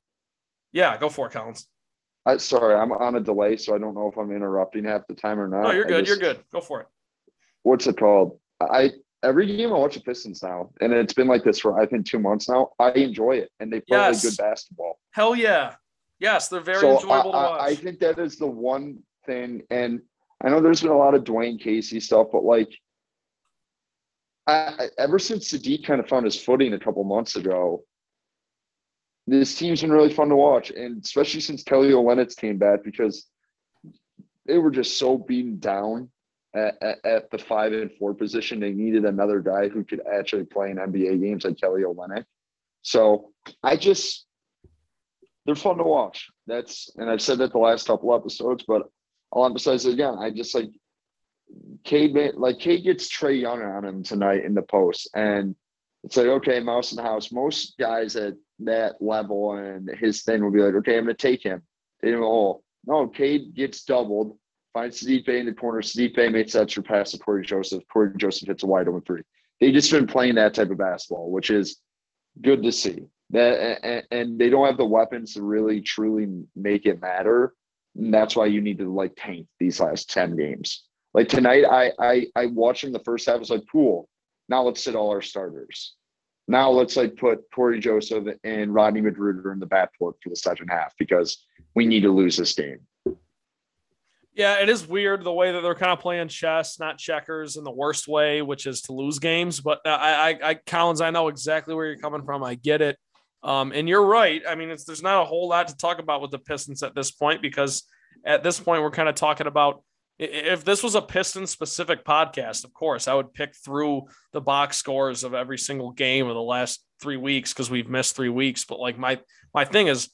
yeah, go for it, Collins. I, sorry, I'm on a delay, so I don't know if I'm interrupting half the time or not. No, you're good. Just, you're good. Go for it. What's it called? I every game I watch the Pistons now, and it's been like this for I think two months now. I enjoy it, and they play yes. good basketball. Hell yeah, yes, they're very so enjoyable I, to watch. I think that is the one thing, and I know there's been a lot of Dwane Casey stuff, but like, I, ever since Saddiq kind of found his footing a couple months ago, this team's been really fun to watch, and especially since Kelly Olynyk came back because they were just so beaten down at, at, the five and four position. They needed another guy who could actually play in NBA games like Kelly Olynyk. So I just they're fun to watch. That's and I've said that the last couple episodes, but I'll emphasize it again. I just like Cade like Cade gets Trae Young on him tonight in the post. And it's like, okay, mouse in the house. Most guys at that level and his thing will be like, okay, I'm gonna take him. Take him hole. No, Cade gets doubled finds Saddiq Bey in the corner. Saddiq Bey makes that extra pass to Cory Joseph. Cory Joseph hits a wide open three. They just been playing that type of basketball, which is good to see. That and they don't have the weapons to really truly make it matter. And that's why you need to like tank these last 10 games. Like tonight, I I I watched them the first half. I was like, cool. Now let's sit all our starters. Now let's like put Cory Joseph and Rodney McGruder in the backcourt for the second half because we need to lose this game. Yeah, it is weird the way that they're kind of playing chess, not checkers, in the worst way, which is to lose games. But uh, I, I, I Collins, I know exactly where you're coming from. I get it, um, and you're right. I mean, there's not a whole lot to talk about with the Pistons at this point because at this point we're kind of talking about If this was a Piston specific podcast, of course, I would pick through the box scores of every single game of the last three weeks because we've missed three weeks. But like my my thing is,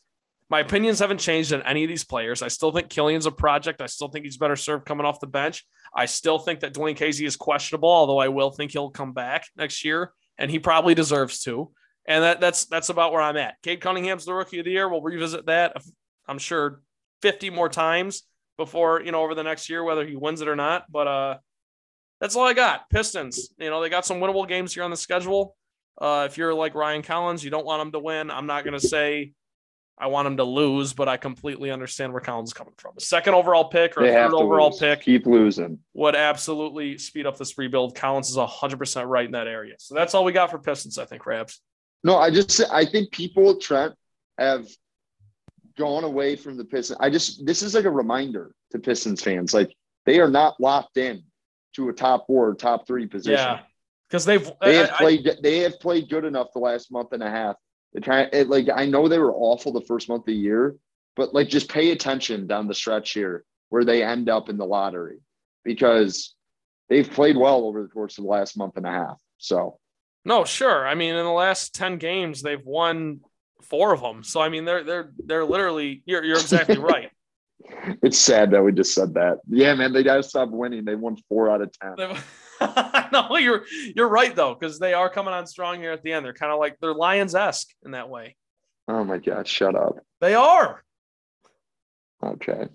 my opinions haven't changed on any of these players. I still think Killian's a project. I still think he's better served coming off the bench. I still think that Dwane Casey is questionable, although I will think he'll come back next year, and he probably deserves to. And that, that's that's about where I'm at. Cade Cunningham's the rookie of the year. We'll revisit that. I'm sure 50 more times before you know over the next year whether he wins it or not. But uh, that's all I got. Pistons. You know they got some winnable games here on the schedule. Uh, if you're like Ryan Collins, you don't want them to win. I'm not going to say I want them to lose, but I completely understand where Collins is coming from. A second overall pick or They a third overall lose. pick Keep losing. would absolutely speed up this rebuild. Collins is 100% right in that area. So that's all we got for Pistons, I think, Rabs. No, I just I think people Trent have gone away from the Pistons. I just this is like a reminder to Pistons fans. Like they are not locked in to a top four or top three position. Yeah. Because they've They have I- I- played they have played good enough the last month and a half. Try it, like I know they were awful the first month of the year, but like just pay attention down the stretch here where they end up in the lottery because they've played well over the course of the last month and a half. So No, sure. I mean, in the last 10 games, they've won four of them. So I mean, they're they're they're literally you're you're exactly <laughs> right. it's sad that we just said that. Yeah, man, they gotta stop winning. They won four out of ten. <laughs> No, you're you're right though, because they are coming on strong here at the end. They're kind of like they're Lions esque in that way. Oh my god, shut up. They are. Okay.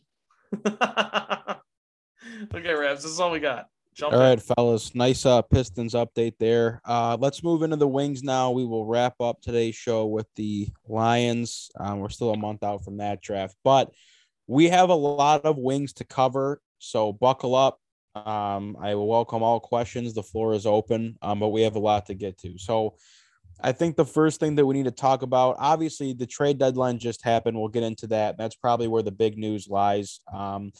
<laughs> okay, Rabs, this is all we got. Jump All in. right, fellas. Nice uh Pistons update there. Uh let's move into the wings now. We will wrap up today's show with the Lions. Um, we're still a month out from that draft, but we have a lot of wings to cover. So buckle up. Um, I will welcome all questions. The floor is open. Um, but we have a lot to get to. So I think the first thing that we need to talk about, obviously, the trade deadline just happened. We'll get into that. That's probably where the big news lies. Um,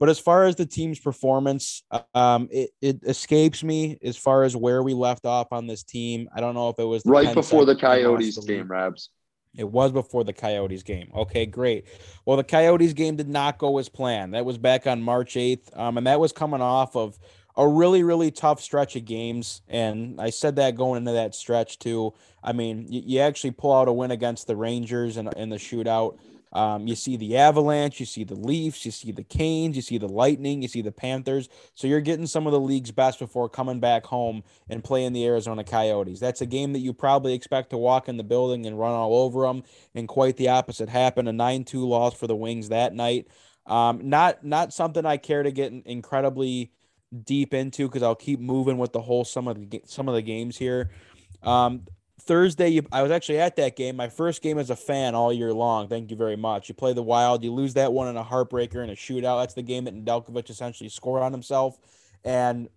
but as far as the team's performance, um, it, it escapes me as far as where we left off on this team. I don't know if it was the Right before the second we lost Coyotes the game, Rabs. It was before the Coyotes game. Okay, great. Well, the Coyotes game did not go as planned. That was back on March 8th. Um, and that was coming off of a really, really tough stretch of games. And I said that going into that stretch too. I mean, you, you actually pull out a win against the Rangers in, in the shootout. Um, you see the Avalanche, you see the Leafs, you see the Canes, you see the Lightning, you see the Panthers. So you're getting some of the league's best before coming back home and playing the Arizona Coyotes. That's a game that you probably expect to walk in the building and run all over them. And quite the opposite happened. A 9-2 loss for the Wings that night. Um, not not something I care to get incredibly deep into because I'll keep moving with the whole some of the some of the games here. Um, Thursday, I was actually at that game. My first game as a fan all year long. Thank you very much. You play the Wild, you lose that one in a heartbreaker in a shootout. That's the game that Nedeljkovic essentially scored on himself. And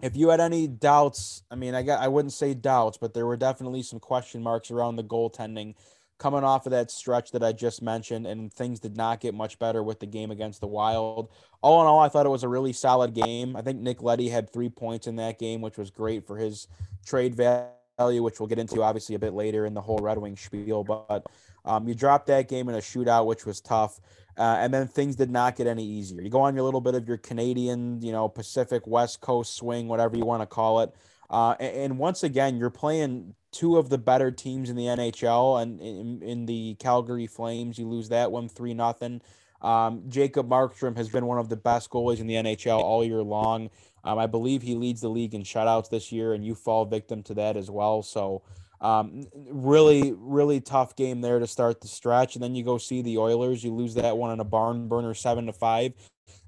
if you had any doubts, I mean, I got I wouldn't say doubts, but there were definitely some question marks around the goaltending coming off of that stretch that I just mentioned, and things did not get much better with the game against the Wild. All in all, I thought it was a really solid game. I think Nick Leddy had three points in that game, which was great for his trade value, which we'll get into obviously a bit later in the whole Red Wing spiel. But um, you dropped that game in a shootout, which was tough. Uh, and then things did not get any easier. You go on your little bit of your Canadian, you know, Pacific West Coast swing, whatever you want to call it. Uh, and, and once again, you're playing two of the better teams in the NHL, and in, in the Calgary Flames, you lose that one three nothing. Um, Jacob Markstrom has been one of the best goalies in the NHL all year long. Um, I believe he leads the league in shutouts this year, and you fall victim to that as well. So, um, really, really tough game there to start the stretch, and then you go see the Oilers. You lose that one in a barn burner, seven to five,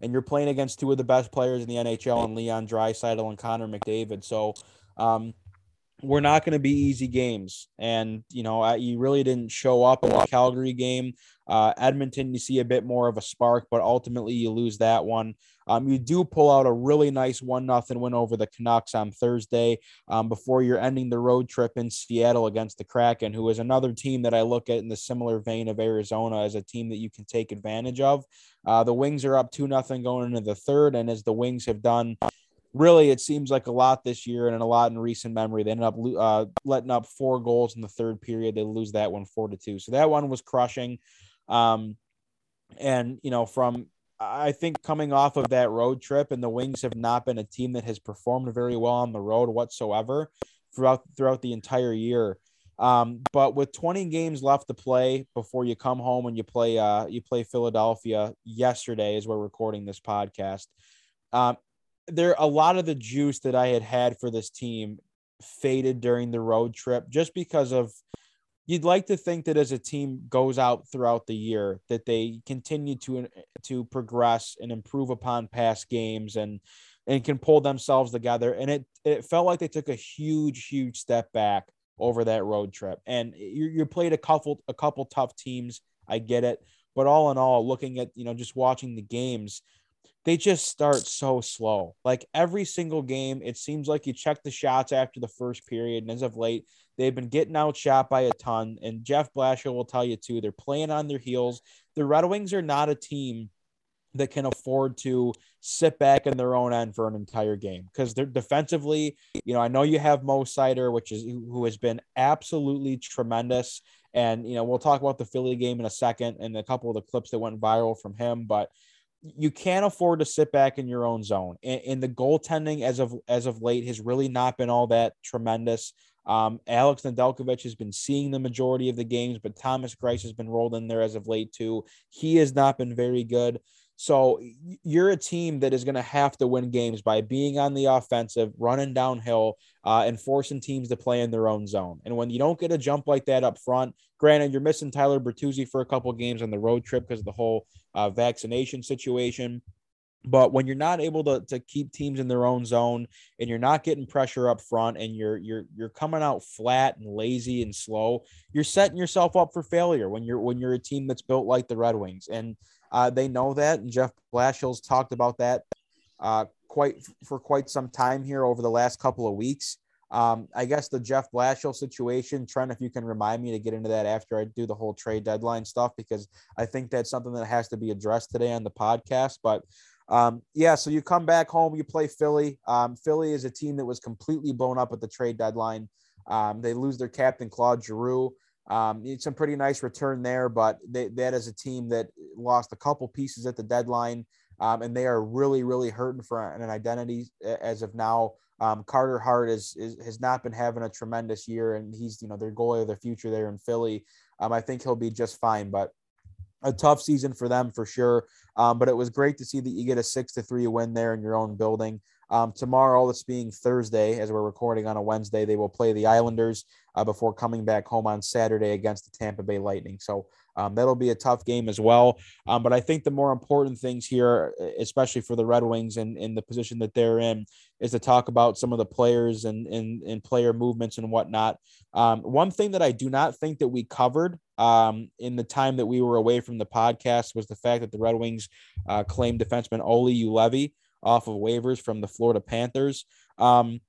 and you're playing against two of the best players in the NHL, and Leon Draisaitl and Connor McDavid. So, um, we're not going to be easy games, and you know I, you really didn't show up in the Calgary game. Uh, Edmonton, you see a bit more of a spark, but ultimately you lose that one. Um, you do pull out a really nice one nothing win over the Canucks on Thursday um, before you're ending the road trip in Seattle against the Kraken, who is another team that I look at in the similar vein of Arizona as a team that you can take advantage of. Uh, the Wings are up two nothing going into the third, and as the Wings have done really it seems like a lot this year and a lot in recent memory they ended up uh, letting up four goals in the third period they lose that one four to two so that one was crushing um, and you know from I think coming off of that road trip, and the Wings have not been a team that has performed very well on the road whatsoever throughout throughout the entire year. Um, but with 20 games left to play before you come home and you play uh, you play Philadelphia yesterday as we're recording this podcast. Um, there a lot of the juice that I had had for this team faded during the road trip just because of you'd like to think that as a team goes out throughout the year that they continue to uh, to progress and improve upon past games and and can pull themselves together. And it it felt like they took a huge huge step back over that road trip. And you, you played a couple a couple tough teams. I get it. But all in all looking at you know just watching the games they just start so slow. Like every single game, it seems like you check the shots after the first period. And as of late, they've been getting outshot by a ton. And Jeff Blashill will tell you too, they're playing on their heels. The Red Wings are not a team that can afford to sit back in their own end for an entire game because they're defensively. You know, I know you have Mo Seider, which is who has been absolutely tremendous. And you know, we'll talk about the Philly game in a second and a couple of the clips that went viral from him, but you can't afford to sit back in your own zone. And, and, the goaltending as of as of late has really not been all that tremendous. Um, Alex Nedeljkovic has been seeing the majority of the games, but Thomas Greiss has been rolled in there as of late too. He has not been very good. So you're a team that is going to have to win games by being on the offensive, running downhill, uh, and forcing teams to play in their own zone. And when you don't get a jump like that up front, granted, you're missing Tyler Bertuzzi for a couple games on the road trip because of the whole uh, vaccination situation. But when you're not able to, to keep teams in their own zone and you're not getting pressure up front and you're you're you're coming out flat and lazy and slow, you're setting yourself up for failure when you're when you're a team that's built like the Red Wings. And uh, they know that, and Jeff Blashill's talked about that uh, quite for quite some time here over the last couple of weeks. Um, I guess the Jeff Blashill situation, Trent, if you can remind me to get into that after I do the whole trade deadline stuff, because I think that's something that has to be addressed today on the podcast. But um, yeah, so you come back home, you play Philly. Um, Philly is a team that was completely blown up at the trade deadline. Um, they lose their captain, Claude Giroux. Um, some pretty nice return there, but they, that is a team that lost a couple pieces at the deadline, um, and they are really, really hurting for an identity as of now. Um, Carter Hart is, is, has not been having a tremendous year, and he's you know their goalie of the future there in Philly. Um, I think he'll be just fine, but a tough season for them for sure. Um, but it was great to see that you get a six to three win there in your own building. Um, tomorrow, this being Thursday, as we're recording on a Wednesday, they will play the Islanders uh, before coming back home on Saturday against the Tampa Bay Lightning. So um, that'll be a tough game as well. Um, but I think the more important things here, especially for the Red Wings and in the position that they're in, is to talk about some of the players and, and, and player movements and whatnot. Um, one thing that I do not think that we covered um, in the time that we were away from the podcast was the fact that the Red Wings uh, claimed defenseman Olli Juolevi off of waivers from the Florida Panthers. Um,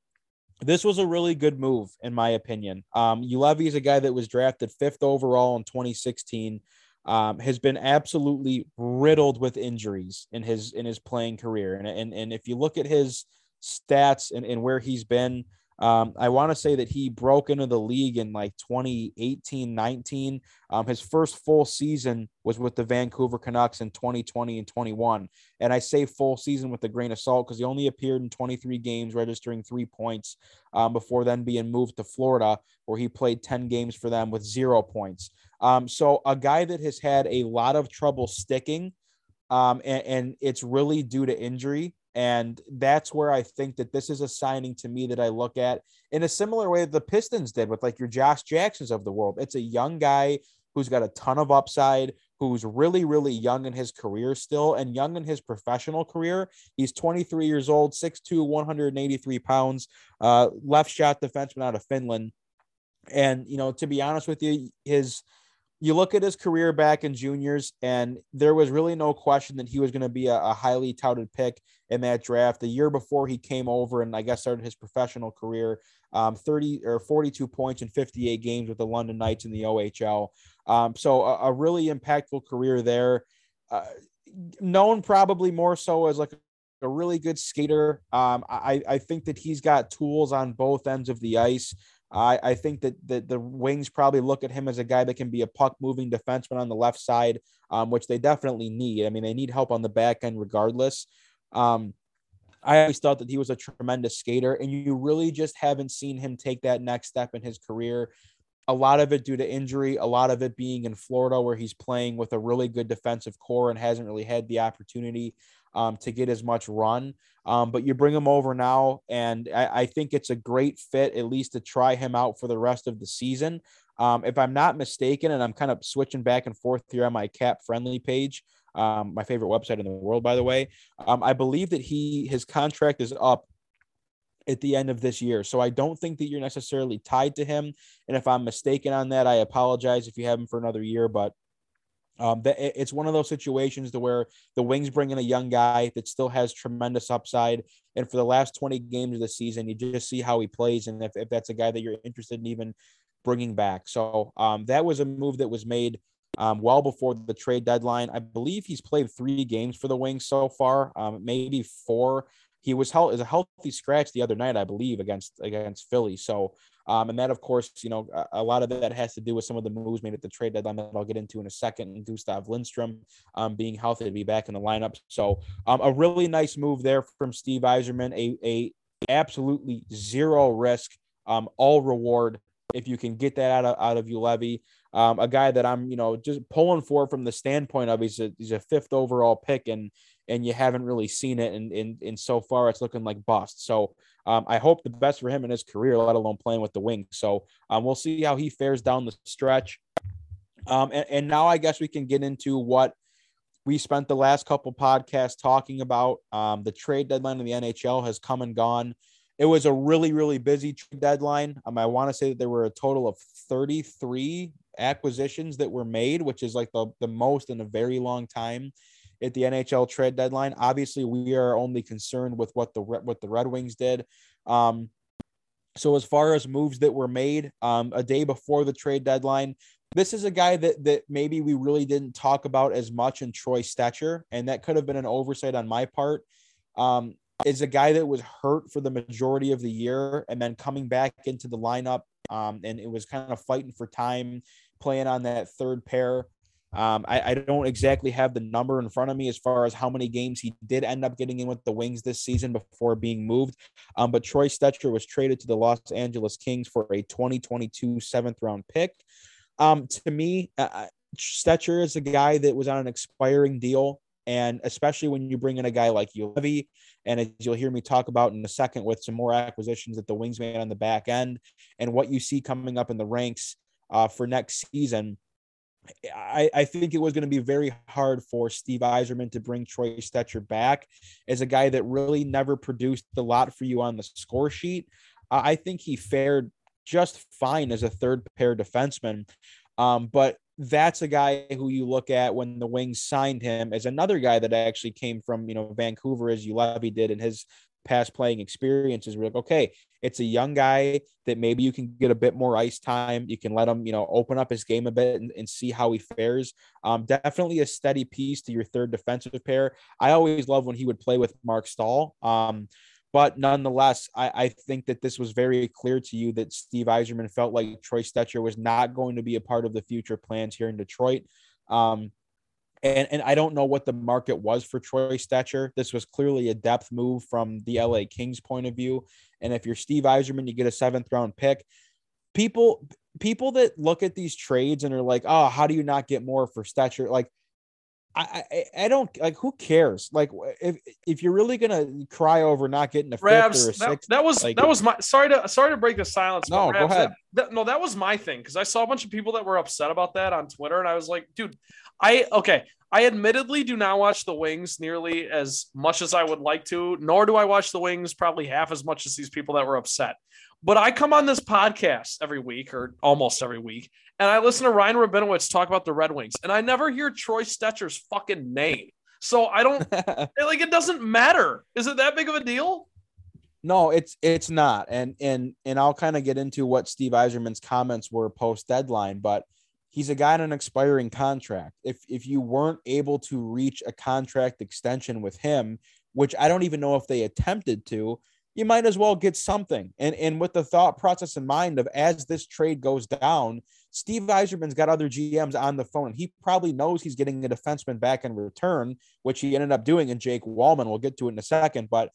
this was a really good move, in my opinion. Um, is a guy that was drafted fifth overall in 2016. Um, has been absolutely riddled with injuries in his in his playing career, and and, and if you look at his stats and, and where he's been, um, I want to say that he broke into the league in like 2018 19. Um, his first full season was with the Vancouver Canucks in 2020 and 21. And I say full season with a grain of salt because he only appeared in 23 games, registering three points um, before then being moved to Florida, where he played 10 games for them with zero points. Um, so a guy that has had a lot of trouble sticking. Um, and, and it's really due to injury. And that's where I think that this is a signing to me that I look at in a similar way that the Pistons did with like your Josh Jacksons of the world. It's a young guy who's got a ton of upside, who's really, really young in his career still and young in his professional career. He's 23 years old, 6'2, 183 pounds, uh, left shot defenseman out of Finland. And, you know, to be honest with you, his you look at his career back in juniors, and there was really no question that he was going to be a, a, highly touted pick in that draft. The year before he came over and I guess started his professional career, um, 30 or 42 points in 58 games with the London Knights in the OHL. Um, so a, a, really impactful career there. Uh, known probably more so as like a really good skater. Um, I, I think that he's got tools on both ends of the ice. I, I think that the, the Wings probably look at him as a guy that can be a puck moving defenseman on the left side, um, which they definitely need. I mean, they need help on the back end regardless. Um, I always thought that he was a tremendous skater, and you really just haven't seen him take that next step in his career. A lot of it due to injury, a lot of it being in Florida, where he's playing with a really good defensive core and hasn't really had the opportunity um, to get as much run. Um, but you bring him over now, and I, I, think it's a great fit, at least to try him out for the rest of the season. Um, if I'm not mistaken, and I'm kind of switching back and forth here on my cap friendly page, um, my favorite website in the world, by the way. Um, I believe that he his contract is up at the end of this year. So I don't think that you're necessarily tied to him. And if I'm mistaken on that, I apologize if you have him for another year. But um, that it's one of those situations to where the Wings bring in a young guy that still has tremendous upside. And for the last 20 games of the season, you just see how he plays. And if, if that's a guy that you're interested in even bringing back. So um, that was a move that was made um, well before the trade deadline. I believe he's played three games for the Wings so far, um, maybe four. He was held as a healthy scratch the other night, I believe, against against Philly. So, um, and that, of course, you know, a, a, lot of that has to do with some of the moves made at the trade deadline that I'll get into in a second. And Gustav Lindstrom um, being healthy to be back in the lineup. So, um, a really nice move there from Steve Yzerman. A a absolutely zero risk, um, all reward if you can get that out of out of Juolevi um, a guy that I'm, you know, just pulling for from the standpoint of he's a he's a fifth overall pick and and you haven't really seen it and in, in so far it's looking like bust. So um, I hope the best for him in his career, let alone playing with the wing. So um, we'll see how he fares down the stretch. Um, and, and now I guess we can get into what we spent the last couple podcasts talking about. Um, the trade deadline in the NHL has come and gone. It was a really, really busy deadline. Um, I want to say that there were a total of 33 acquisitions that were made, which is like the, the most in a very long time at the NHL trade deadline. Obviously, we are only concerned with what the what the Red Wings did. Um, so as far as moves that were made um, a day before the trade deadline, this is a guy that that maybe we really didn't talk about as much in Troy Stecher, and that could have been an oversight on my part. Um, is a guy that was hurt for the majority of the year and then coming back into the lineup um, and it was kind of fighting for time, playing on that third pair. Um, I, I, don't exactly have the number in front of me as far as how many games he did end up getting in with the Wings this season before being moved. Um, but Troy Stecher was traded to the Los Angeles Kings for a 2022 seventh round pick. Um, to me, uh, uh Stecher is a guy that was on an expiring deal. And especially when you bring in a guy like Levy, and as you'll hear me talk about in a second with some more acquisitions that the Wings made on the back end and what you see coming up in the ranks uh, for next season, I, I think it was going to be very hard for Steve Yzerman to bring Troy Stecher back as a guy that really never produced a lot for you on the score sheet. I think he fared just fine as a third pair defenseman. Um, but that's a guy who you look at when the Wings signed him as another guy that actually came from you know Vancouver as Juolevi did in his past playing experiences. We're like, okay, it's a young guy that maybe you can get a bit more ice time. You can let him, you know, open up his game a bit and, and see how he fares. Um, definitely a steady piece to your third defensive pair. I always love when he would play with Marc Staal. Um, but nonetheless, I, I think that this was very clear to you that Steve Yzerman felt like Troy Stecher was not going to be a part of the future plans here in Detroit. Um, and, and I don't know what the market was for Troy Stecher. This was clearly a depth move from the LA Kings point of view. And if you're Steve Yzerman, you get a seventh round pick. People people that look at these trades and are like, oh, how do you not get more for Stecher? Like I, I, I don't like who cares like if if you're really gonna cry over not getting a Rabs, fifth or a that, sixth that was like, that was my sorry to sorry to break the silence no Rabs, go ahead that, that, no that was my thing because I saw a bunch of people that were upset about that on Twitter and I was like dude I okay I admittedly do not watch the Wings nearly as much as I would like to nor do I watch the Wings probably half as much as these people that were upset but I come on this podcast every week or almost every week, and I listen to Ryan Rabinowitz talk about the Red Wings, and I never hear Troy Stecher's fucking name. So I don't <laughs> like it doesn't matter. Is it that big of a deal? No, it's it's not. And and and I'll kind of get into what Steve Yzerman's comments were post deadline, but he's a guy on an expiring contract. If if you weren't able to reach a contract extension with him, which I don't even know if they attempted to, you might as well get something. And and with the thought process in mind of as this trade goes down, Steve Yzerman's got other GMs on the phone, and he probably knows he's getting a defenseman back in return, which he ended up doing in Jake Walman. We'll get to it in a second, but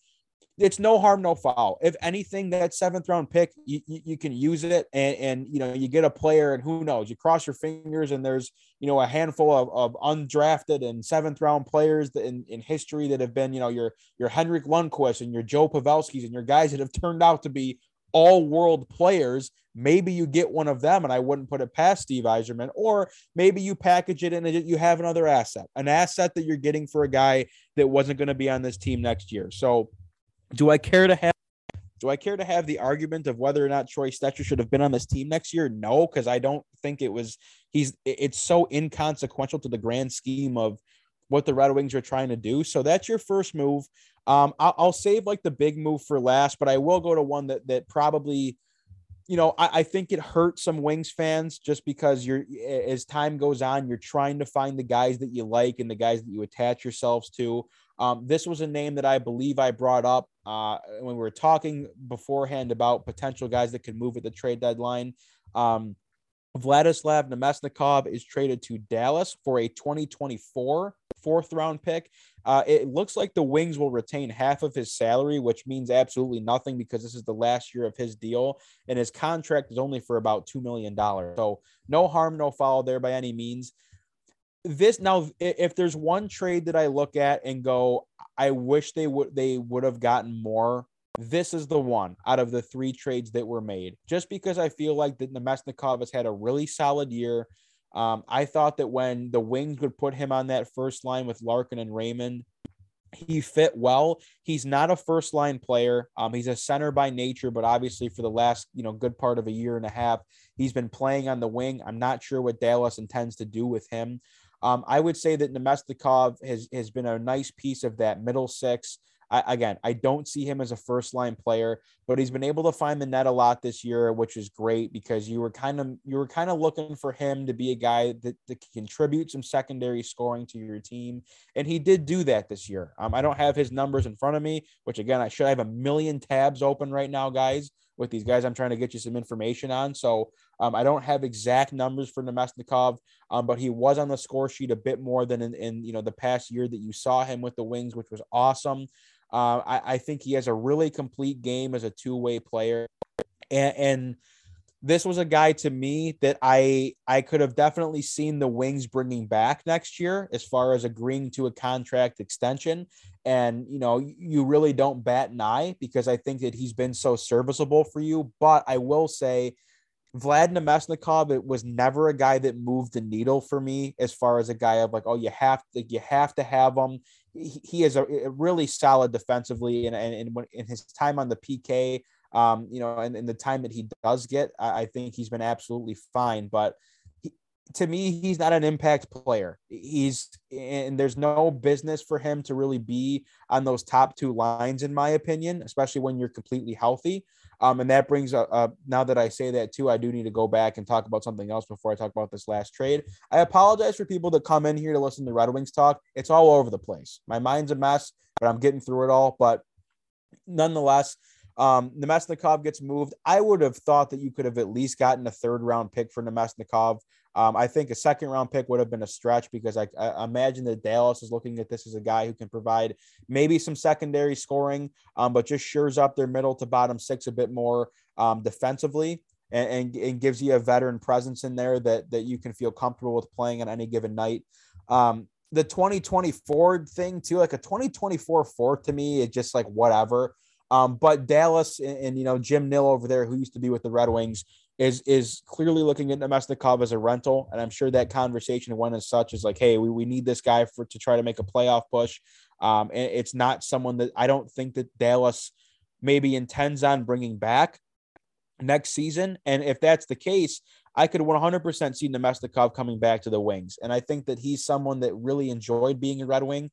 it's no harm, no foul. If anything, that seventh round pick, you, you, you, can use it and, and, you know, you get a player and who knows, you cross your fingers and there's, you know, a handful of, of undrafted and seventh round players in, in history that have been, you know, your, your Henrik Lundqvist and your Joe Pavelski's and your guys that have turned out to be all world players. Maybe you get one of them and I wouldn't put it past Steve Yzerman, or maybe you package it and you have another asset, an asset that you're getting for a guy that wasn't going to be on this team next year. So, do I care to have do I care to have the argument of whether or not Troy Stecher should have been on this team next year? No, because I don't think it was he's it's so inconsequential to the grand scheme of what the Red Wings are trying to do. So that's your first move. Um, I'll, I'll save like the big move for last, but I will go to one that that probably, you know, I, I think it hurts some Wings fans just because you're as time goes on, you're trying to find the guys that you like and the guys that you attach yourselves to. Um, this was a name that I believe I brought up uh, when we were talking beforehand about potential guys that could move at the trade deadline. Um, Vladislav Namestnikov is traded to Dallas for a 2024 fourth round pick. Uh, it looks like the Wings will retain half of his salary, which means absolutely nothing because this is the last year of his deal, and his contract is only for about $2 million. So, no harm, no foul there by any means this now if there's one trade that I look at and go, I wish they would they would have gotten more. This is the one out of the three trades that were made. Just because I feel like that Namestnikov has had a really solid year. Um, I thought that when the Wings would put him on that first line with Larkin and Raymond, he fit well. He's not a first line player. Um, he's a center by nature, but obviously for the last you know good part of a year and a half, he's been playing on the wing. I'm not sure what Dallas intends to do with him. Um, I would say that Namestnikov has, has been a nice piece of that middle six. I, again, I don't see him as a first line player, but he's been able to find the net a lot this year, which is great because you were kind of you were kind of looking for him to be a guy that, that contribute some secondary scoring to your team, and he did do that this year. Um, I don't have his numbers in front of me, which again I should have a million tabs open right now, guys with these guys I'm trying to get you some information on. So um, I don't have exact numbers for Namestnikov, um, but he was on the score sheet a bit more than in, in, you know the past year that you saw him with the Wings, which was awesome. Uh, I, I, think he has a really complete game as a two way player, and, and this was a guy to me that I I could have definitely seen the Wings bringing back next year as far as agreeing to a contract extension. And you know, you really don't bat an eye because I think that he's been so serviceable for you. But I will say, Vlad Namestnikov, it was never a guy that moved the needle for me as far as a guy of like, oh, you have to you have to have him. He, he is a, a, really solid defensively, and and, and when, in his time on the PK, um, you know, and, and the time that he does get, I, I think he's been absolutely fine. But he, to me, he's not an impact player. He's and there's no business for him to really be on those top two lines, in my opinion, especially when you're completely healthy. Um, and that brings up, uh, now that I say that too, I do need to go back and talk about something else before I talk about this last trade. I apologize for people that come in here to listen to Red Wings talk. It's all over the place. My mind's a mess, but I'm getting through it all. But nonetheless, um, Namestnikov gets moved. I would have thought that you could have at least gotten a third round pick for Namestnikov. Um, I think a second round pick would have been a stretch because I, I, imagine that Dallas is looking at this as a guy who can provide maybe some secondary scoring, um, but just shores up their middle to bottom six a bit more um, defensively and, and, and, gives you a veteran presence in there that, that you can feel comfortable with playing on any given night. Um, the 2024 thing too, like a 2024 fourth to me, it's just like whatever. Um, but Dallas and, and, you know Jim Nill over there, who used to be with the Red Wings, is is clearly looking at Namestnikov as a rental, and I'm sure that conversation went as such as like, hey, we, we need this guy for to try to make a playoff push. Um, and it's not someone that I don't think that Dallas maybe intends on bringing back next season. And if that's the case, I could 100% see Namestnikov coming back to the Wings. And I think that he's someone that really enjoyed being a Red Wing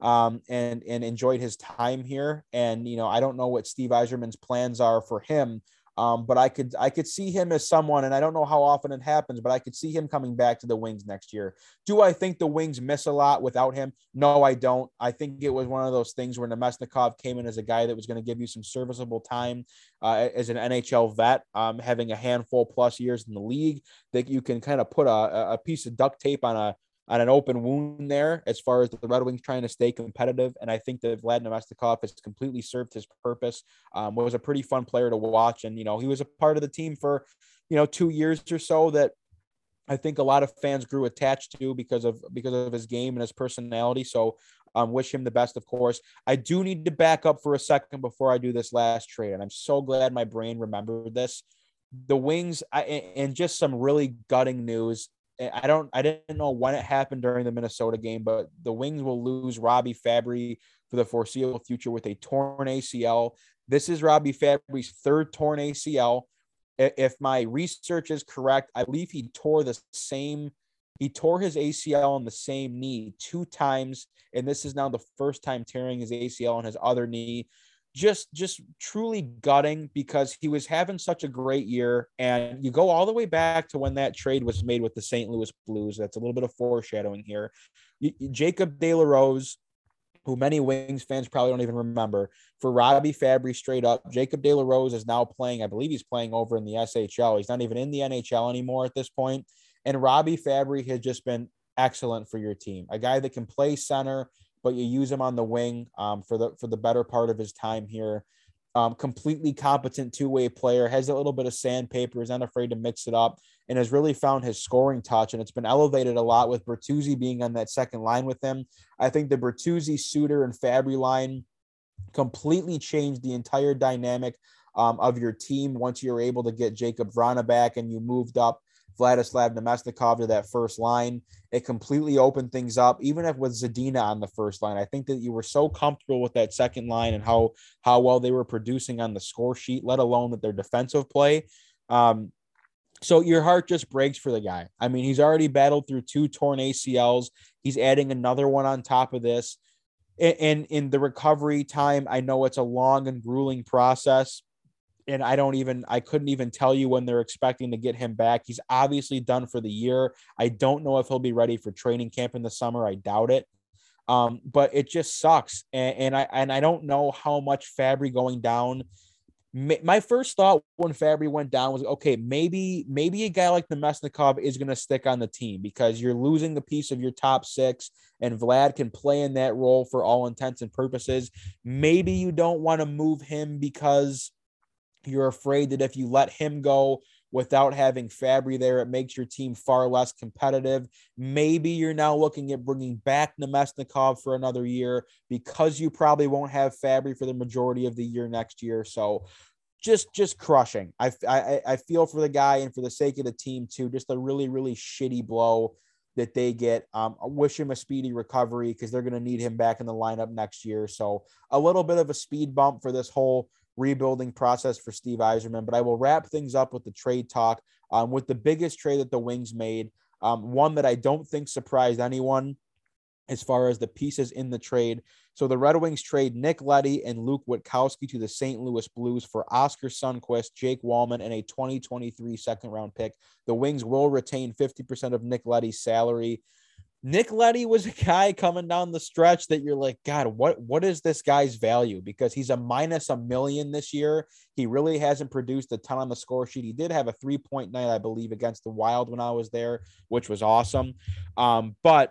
um, and and enjoyed his time here. And you know, I don't know what Steve Yzerman's plans are for him Um, but I could I could see him as someone, and I don't know how often it happens, but I could see him coming back to the Wings next year. Do I think the Wings miss a lot without him? No, I don't. I think it was one of those things where Namestnikov came in as a guy that was going to give you some serviceable time uh, as an NHL vet, um, having a handful plus years in the league that you can kind of put a, a piece of duct tape on a on an open wound there as far as the Red Wings trying to stay competitive. And I think that Vlad Namestnikov has completely served his purpose. Um, was a pretty fun player to watch. And, you know, he was a part of the team for, you know, two years or so that I think a lot of fans grew attached to because of because of his game and his personality. So um, wish him the best, of course. I do need to back up for a second before I do this last trade. And I'm so glad my brain remembered this. The Wings, I, and just some really gutting news Eh, I don't I didn't know when it happened during the Minnesota game, but the Wings will lose Robbie Fabbri for the foreseeable future with a torn ACL. This is Robbie Fabbri's third torn ACL. If my research is correct, I believe he tore the same he tore his ACL on the same knee two times, and this is now the first time tearing his ACL on his other knee just just truly gutting because he was having such a great year. And you go all the way back to when that trade was made with the St. Louis Blues. That's a little bit of foreshadowing here. Jacob De La Rose who many Wings fans probably don't even remember for Robbie Fabbri straight up Jacob De La Rose is now playing I believe he's playing over in the SHL he's not even in the NHL anymore at this point. And Robbie Fabbri has just been excellent for your team. A guy that can play center but you use him on the wing um, for the for the better part of his time here. Um, completely competent two way player, has a little bit of sandpaper, is not afraid to mix it up, and has really found his scoring touch. And it's been elevated a lot with Bertuzzi being on that second line with him. I think the Bertuzzi, Suter, and Fabbri line completely changed the entire dynamic um, of your team once you're able to get Jakub Vrana back and you moved up Vladislav Namestnikov to that first line. It completely opened things up, even if with Zadina on the first line. I think that you were so comfortable with that second line and how how well they were producing on the score sheet, let alone that their defensive play. Um, so your heart just breaks for the guy. I mean, he's already battled through two torn ACLs. He's adding another one on top of this. And in the recovery time, I know it's a long and grueling process and I don't even I couldn't even tell you when they're expecting to get him back. He's obviously done for the year. I don't know if he'll be ready for training camp in the summer. I doubt it. Um, but it just sucks, and, and I and I don't know how much Fabbri going down. My first thought when Fabbri went down was okay, maybe maybe a guy like Namestnikov is going to stick on the team because you're losing the piece of your top six, and Vlad can play in that role for all intents and purposes. Maybe you don't want to move him because you're afraid that if you let him go without having Fabbri there, it makes your team far less competitive. Maybe you're now looking at bringing back Namestnikov for another year because you probably won't have Fabbri for the majority of the year next year. So just just crushing. I, I I feel for the guy and for the sake of the team too. Just a really really shitty blow that they get. Um, I wish him a speedy recovery because they're going to need him back in the lineup next year. So a little bit of a speed bump for this whole rebuilding process for Steve Yzerman. But I will wrap things up with the trade talk um, with the biggest trade that the Wings made. Um, one that I don't think surprised anyone as far as the pieces in the trade. So the Red Wings trade Nick Leddy and Luke Witkowski to the St. Louis Blues for Oskar Sundqvist, Jake Walman, and a 2023 second round pick. The Wings will retain 50% of Nick Leddy's salary. Nick Leddy was a guy coming down the stretch that you're like, God, what what is this guy's value? Because he's a minus a million this year. He really hasn't produced a ton on the score sheet. He did have a three point night, I believe, against the Wild when I was there, which was awesome. Um, but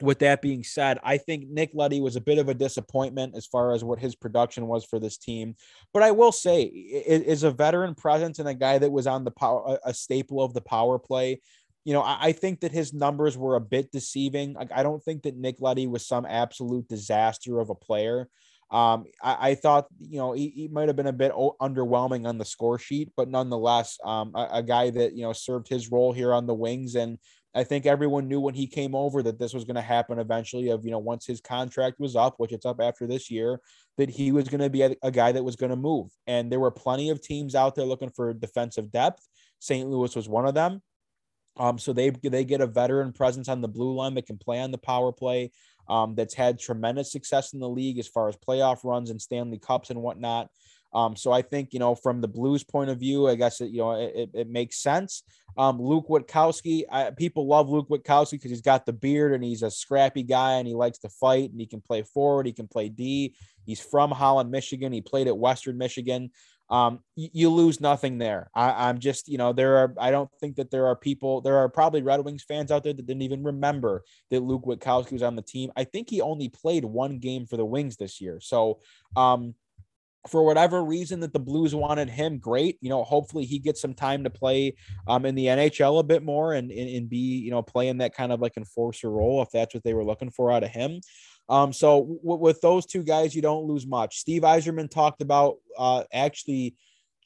with that being said, I think Nick Leddy was a bit of a disappointment as far as what his production was for this team. But I will say, is a veteran presence and a guy that was on the power, a staple of the power play you know, I, I, think that his numbers were a bit deceiving. Like, I don't think that Nick Leddy was some absolute disaster of a player. Um, I, I thought, you know, he, he might have been a bit underwhelming on the score sheet, but nonetheless, um, a, a guy that, you know, served his role here on the wings. And I think everyone knew when he came over that this was going to happen eventually. Of you know, once his contract was up, which it's up after this year, that he was going to be a, a, guy that was going to move. And there were plenty of teams out there looking for defensive depth. St. Louis was one of them. Um, so they they get a veteran presence on the blue line that can play on the power play. Um, that's had tremendous success in the league as far as playoff runs and Stanley Cups and whatnot. Um, so I think, you know, from the Blues point of view, I guess, it, you know, it, it makes sense. Um, Luke Witkowski, I, people love Luke Witkowski because he's got the beard and he's a scrappy guy and he likes to fight and he can play forward. He can play D. He's from Holland, Michigan. He played at Western Michigan. Um, you, lose nothing there. I, I'm just, you know, there are, I don't think that there are people, there are probably Red Wings fans out there that didn't even remember that Luke Witkowski was on the team. I think he only played one game for the Wings this year. So, um, for whatever reason that the Blues wanted him, great. You know, hopefully he gets some time to play um, in the NHL a bit more and, and, and be, you know, playing that kind of like enforcer role if that's what they were looking for out of him. Um, so w- with those two guys, you don't lose much. Steve Yzerman talked about uh, actually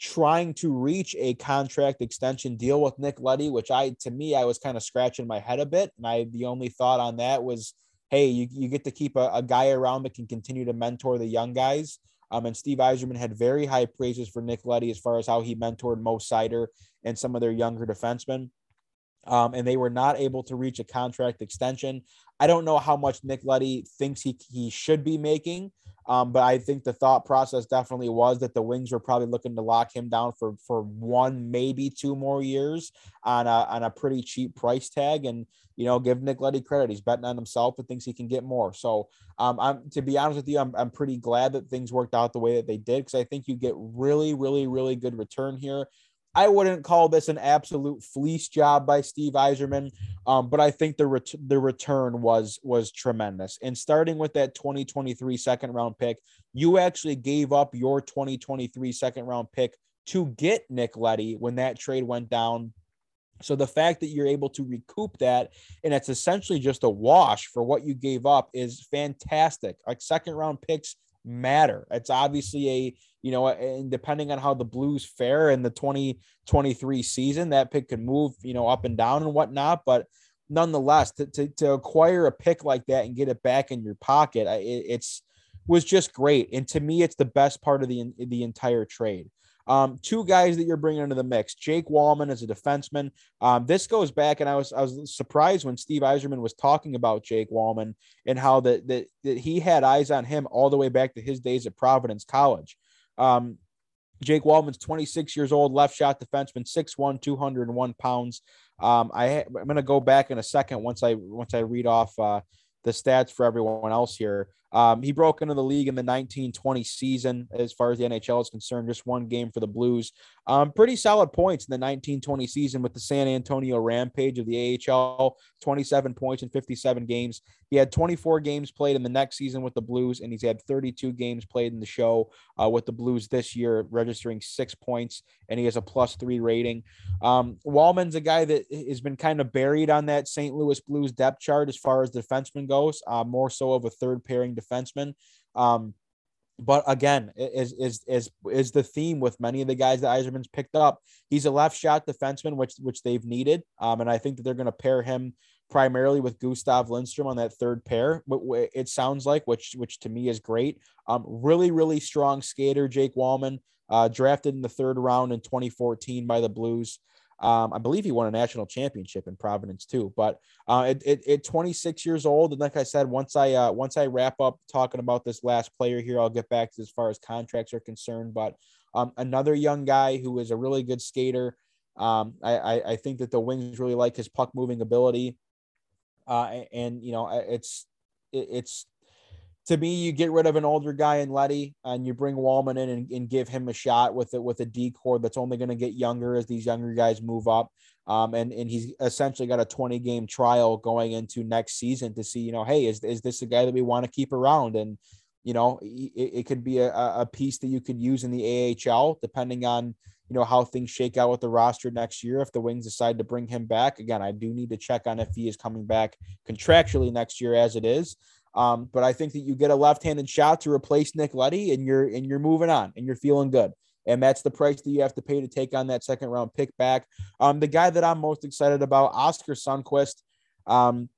trying to reach a contract extension deal with Nick Leddy, which I, to me, I was kind of scratching my head a bit. And I, the only thought on that was, hey, you, you get to keep a, a guy around that can continue to mentor the young guys. Um, and Steve Yzerman had very high praises for Nick Leddy as far as how he mentored Mo Seider and some of their younger defensemen. Um, and they were not able to reach a contract extension. I don't know how much Nick Leddy thinks he, he should be making, um, but I think the thought process definitely was that the Wings were probably looking to lock him down for for one, maybe two more years on a on a pretty cheap price tag, and you know give Nick Leddy credit. He's betting on himself and thinks he can get more. So um, I'm to be honest with you, I'm I'm pretty glad that things worked out the way that they did because I think you get really, really, really good return here. I wouldn't call this an absolute fleece job by Steve Yzerman, um, but I think the ret- the return was was tremendous. And starting with that 2023 second round pick, you actually gave up your 2023 second round pick to get Nick Leddy when that trade went down. So the fact that you're able to recoup that and it's essentially just a wash for what you gave up is fantastic. Like second round picks matter. It's obviously a, you know, and depending on how the Blues fare in the 2023 season, that pick could move, you know, up and down and whatnot. But nonetheless, to, to, to acquire a pick like that and get it back in your pocket, it, it's was just great. And to me, it's the best part of the the entire trade. Um, two guys that you're bringing into the mix. Jake Walman as a defenseman. Um, this goes back, and I was I was surprised when Steve Yzerman was talking about Jake Walman and how that that, that he had eyes on him all the way back to his days at Providence College. Um, Jake Walman's 26 years old, left shot defenseman, 6'1", 201 pounds. Um, I, am going to go back in a second once I once I read off uh, the stats for everyone else here. Um, he broke into the league in the 1920 season, as far as the NHL is concerned, just one game for the Blues. Um, pretty solid points in the 1920 season with the San Antonio Rampage of the AHL, 27 points in 57 games. He had 24 games played in the next season with the Blues, and he's had 32 games played in the show uh, with the Blues this year, registering six points, and he has a plus three rating. Um, Walman's a guy that has been kind of buried on that St. Louis Blues depth chart as far as defenseman goes, uh, more so of a third pairing defenseman. Um, but again, is is is is the theme with many of the guys that Yzerman's picked up. He's a left shot defenseman, which which they've needed, um, and I think that they're going to pair him primarily with Gustav Lindstrom on that third pair. It sounds like, which which to me is great. Um, really really strong skater, Jake Walman, uh, drafted in the third round in 2014 by the Blues. Um, I believe he won a national championship in Providence too. But uh, at, at, 26 years old, and like I said, once I uh, once I wrap up talking about this last player here, I'll get back to as far as contracts are concerned. But um, another young guy who is a really good skater. Um, I, I, I think that the Wings really like his puck moving ability, uh, and you know it's it, it's to me, you get rid of an older guy in Leddy and you bring Walman in and, and give him a shot with it with a D core that's only going to get younger as these younger guys move up. Um, and, and he's essentially got a 20 game trial going into next season to see, you know, hey, is, is this a guy that we want to keep around? And, you know, it, it could be a, a piece that you could use in the AHL, depending on, you know, how things shake out with the roster next year. If the Wings decide to bring him back, again, I do need to check on if he is coming back contractually next year as it is. Um, but I think that you get a left-handed shot to replace Nick Leddy, and you're and you're moving on, and you're feeling good. And that's the price that you have to pay to take on that second round pick back. Um, the guy that I'm most excited about, Oskar Sundqvist. Um,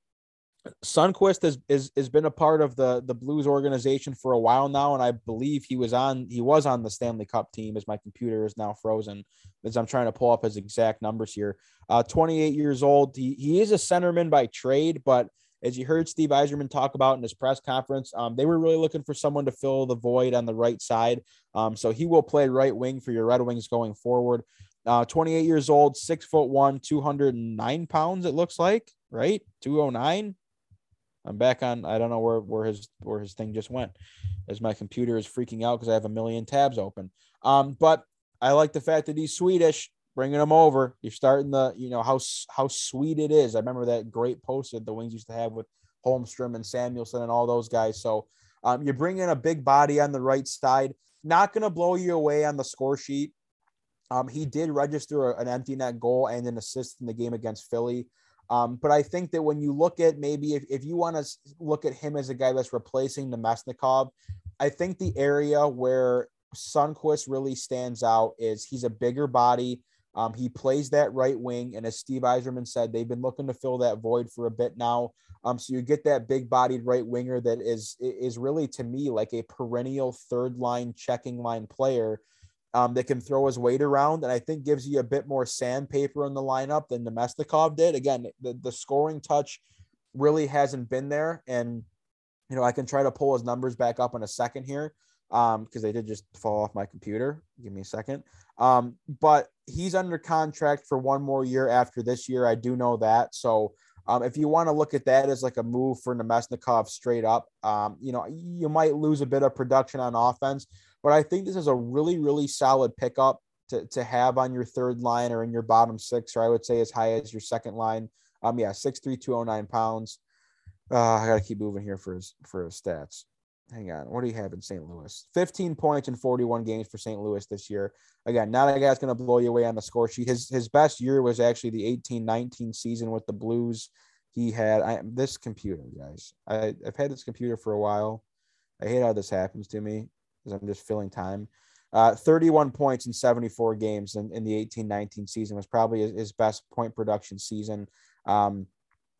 Sundqvist has, is, has been a part of the the Blues organization for a while now, and I believe he was on he was on the Stanley Cup team. As my computer is now frozen, as I'm trying to pull up his exact numbers here. Uh, 28 years old. He he is a centerman by trade, but as you heard Steve Yzerman talk about in his press conference, um, they were really looking for someone to fill the void on the right side. Um, so he will play right wing for your Red Wings going forward. Uh, 28 years old, six foot one, 209 pounds, it looks like, right? 209. I'm back on. I don't know where, where his where his thing just went, as my computer is freaking out because I have a million tabs open. Um, but I like the fact that he's Swedish bringing them over. You're starting the, you know, how how sweet it is. I remember that great post that the Wings used to have with Holmstrom and Samuelsson and all those guys. So um, you're bringing a big body on the right side. Not going to blow you away on the score sheet. Um, he did register an empty net goal and an assist in the game against Philly. Um, but I think that when you look at maybe if, if you want to look at him as a guy that's replacing Namestnikov, I think the area where Sundqvist really stands out is he's a bigger body. Um, he plays that right wing, and as Steve Yzerman said, they've been looking to fill that void for a bit now. Um, so you get that big-bodied right winger that is is really to me like a perennial third line checking line player um, that can throw his weight around, and I think gives you a bit more sandpaper in the lineup than Namestnikov did. Again, the, the scoring touch really hasn't been there, and you know I can try to pull his numbers back up in a second here um because they did just fall off my computer. Give me a second. Um but he's under contract for one more year after this year. I do know that. So um, if you want to look at that as like a move for Namestnikov straight up, um, you know, you might lose a bit of production on offense, but I think this is a really, really solid pickup to, to have on your third line or in your bottom six, or I would say as high as your second line. Um, yeah, six three two oh nine pounds. Uh, I gotta keep moving here for his for his stats hang on. What do you have in St. Louis? 15 points in 41 games for St. Louis this year. Again, not a guy's going to blow you away on the score sheet. His his best year was actually the 18-19 season with the Blues. He had I, this computer, guys. I, I've had this computer for a while. I hate how this happens to me because I'm just filling time. Uh, 31 points in 74 games in, in the 18-19 season was probably his, his best point production season. Um,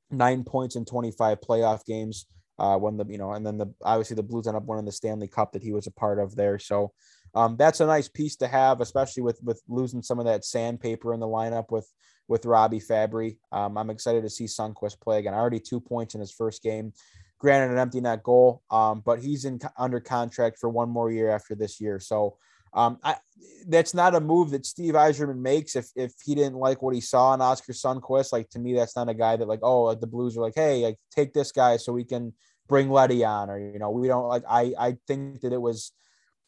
nine points in 25 playoff games uh, when the you know, and then the obviously the Blues end up winning the Stanley Cup that he was a part of there. So um, that's a nice piece to have, especially with with losing some of that sandpaper in the lineup with with Robbie Fabbri. Um, I'm excited to see Sundqvist play again. Already two points in his first game. Granted, an empty net goal, um, but he's in under contract for one more year after this year. So um, I, that's not a move that Steve Yzerman makes if if he didn't like what he saw in Oskar Sundqvist. Like to me, that's not a guy that like oh the Blues are like hey like take this guy so we can bring Leddy on, or you know, we don't like. I I think that it was,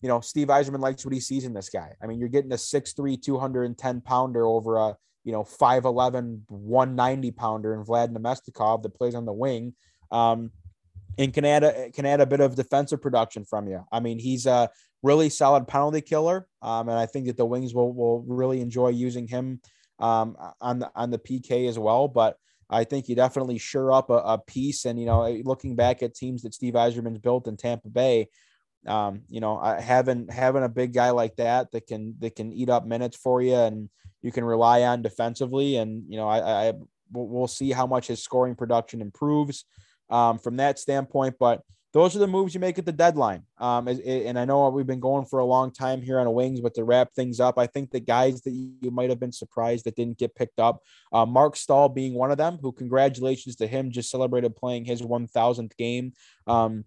you know, Steve Yzerman likes what he sees in this guy. I mean, you're getting a 6'3", 210 pounder over a you know 5'11", 190 pounder in Vlad Namestnikov that plays on the wing. Um, and can add a can add a bit of defensive production from you. I mean, he's a really solid penalty killer, um, and I think that the Wings will will really enjoy using him um, on the on the PK as well. But I think you definitely sure up a, a piece. And, you know, looking back at teams that Steve Yzerman's built in Tampa Bay, um, you know, having having a big guy like that that can that can eat up minutes for you and you can rely on defensively. And you know, I, I we'll see how much his scoring production improves um, from that standpoint. But those are the moves you make at the deadline. Um, and I know we've been going for a long time here on the wings, but to wrap things up, I think the guys that you might have been surprised that didn't get picked up, uh, Marc Staal being one of them, who congratulations to him, just celebrated playing his 1000th game. Um,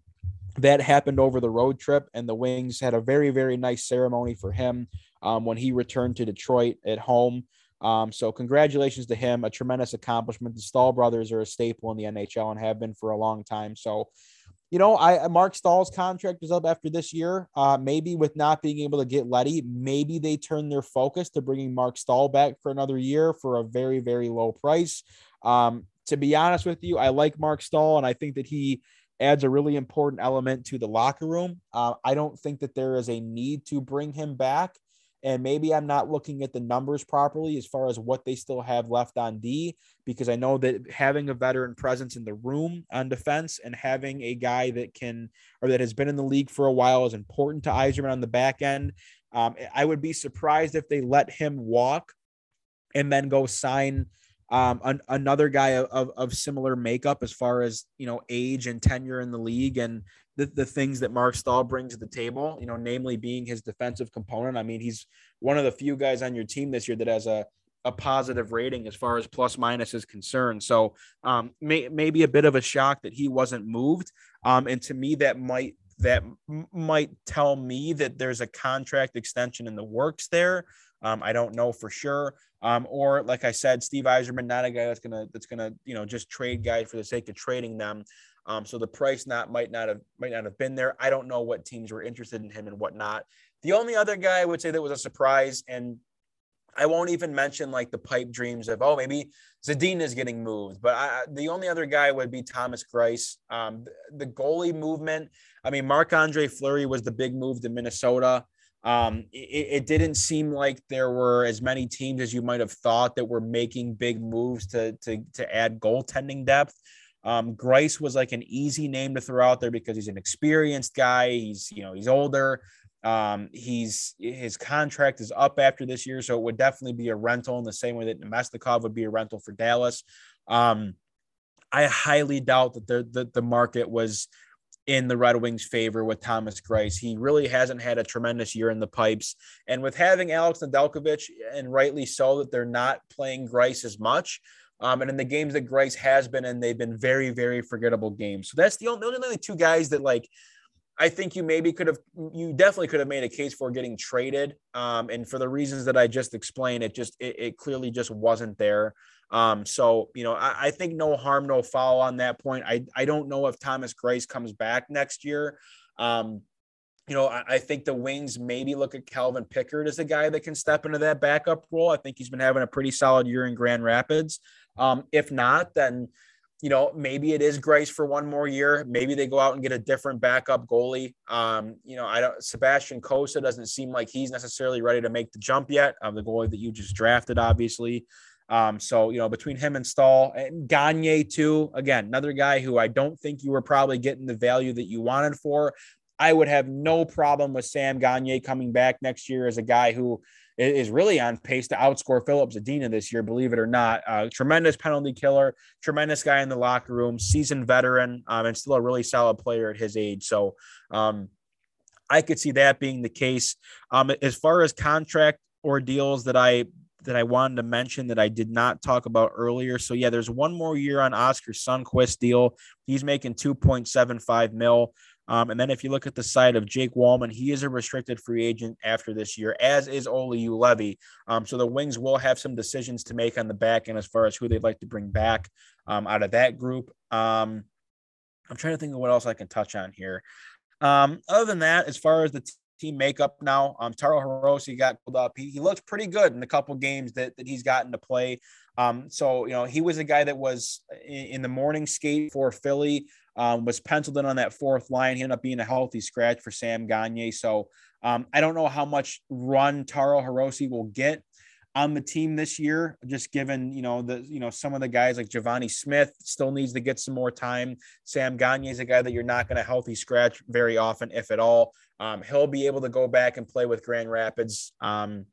that happened over the road trip, and the Wings had a very, very nice ceremony for him um, when he returned to Detroit at home. Um, so congratulations to him, a tremendous accomplishment. The Staal brothers are a staple in the NHL and have been for a long time. So you know, I Marc Staal's contract is up after this year. Uh, maybe with not being able to get Leddy, maybe they turn their focus to bringing Marc Staal back for another year for a very, very low price. Um, to be honest with you, I like Marc Staal, and I think that he adds a really important element to the locker room. Uh, I don't think that there is a need to bring him back and maybe I'm not looking at the numbers properly as far as what they still have left on D, because I know that having a veteran presence in the room on defense and having a guy that can or that has been in the league for a while is important to Yzerman on the back end. Um, I would be surprised if they let him walk and then go sign um, an, another guy of, of similar makeup as far as you know age and tenure in the league and the, the things that Marc Staal brings to the table, you know, namely being his defensive component. I mean, he's one of the few guys on your team this year that has a, a positive rating as far as plus minus is concerned. So um, may, maybe a bit of a shock that he wasn't moved. Um, and to me, that might that might tell me that there's a contract extension in the works there. Um, I don't know for sure. Um, or like I said, Steve Yzerman, not a guy that's gonna that's gonna you know just trade guys for the sake of trading them. Um, so the price not might not have might not have been there. I don't know what teams were interested in him and whatnot. The only other guy I would say that was a surprise, and I won't even mention like the pipe dreams of oh maybe Zadina is getting moved, but I, the only other guy would be Thomas Greiss. Um, the, the goalie movement. I mean, Marc Andre Fleury was the big move to Minnesota. Um, it, it, didn't seem like there were as many teams as you might have thought that were making big moves to to to add goaltending depth. Um, Greiss was like an easy name to throw out there because he's an experienced guy. He's you know he's older. Um, he's his contract is up after this year, so it would definitely be a rental in the same way that Namestnikov would be a rental for Dallas. Um, I highly doubt that the, the the market was in the Red Wings' favor with Thomas Greiss. He really hasn't had a tremendous year in the pipes. And with having Alex Nedeljkovic, and rightly so, that they're not playing Greiss as much. Um, and in the games that Greiss has been in, they've been very, very forgettable games. So that's the only, the only two guys that like I think you maybe could have, you definitely could have made a case for getting traded. Um, and for the reasons that I just explained, it just, it, it clearly just wasn't there. Um, so, you know, I, I, think no harm, no foul on that point. I, I don't know if Thomas Greiss comes back next year. Um, you know, I, think the Wings maybe look at Calvin Pickard as a guy that can step into that backup role. I think he's been having a pretty solid year in Grand Rapids. Um, if not, then you know, maybe it is Greiss for one more year. Maybe they go out and get a different backup goalie. Um, you know, I don't. Sebastian Cossa doesn't seem like he's necessarily ready to make the jump yet. Um, the goalie that you just drafted, obviously. Um, so you know, between him and Staal and Gagne too. Again, another guy who I don't think you were probably getting the value that you wanted for. I would have no problem with Sam Gagne coming back next year as a guy who is really on pace to outscore Phillips Zadina this year, believe it or not. Uh, tremendous penalty killer, tremendous guy in the locker room, seasoned veteran, um, and still a really solid player at his age. So um, I could see that being the case. Um, as far as contract ordeals that I that I wanted to mention that I did not talk about earlier. So yeah, there's one more year on Oskar Sundqvist deal. He's making 2.75 mil. Um, and then if you look at the side of Jake Walman, he is a restricted free agent after this year, as is Olli Juolevi. Um, so the Wings will have some decisions to make on the back end as far as who they'd like to bring back um, out of that group. Um, I'm trying to think of what else I can touch on here. Um, other than that, as far as the team makeup now, um, Taro Hirose got pulled up. He, he looks pretty good in the couple games that, that he's gotten to play. Um, so, you know, he was a guy that was in, in the morning skate for Philly um, was penciled in on that fourth line. He ended up being a healthy scratch for Sam Gagne. So um, I don't know how much run Taro Hirose will get on the team this year, just given, you know, the, you know, some of the guys like Givani Smith still needs to get some more time. Sam Gagne is a guy that you're not going to healthy scratch very often, if at all. Um, he'll be able to go back and play with Grand Rapids. Um,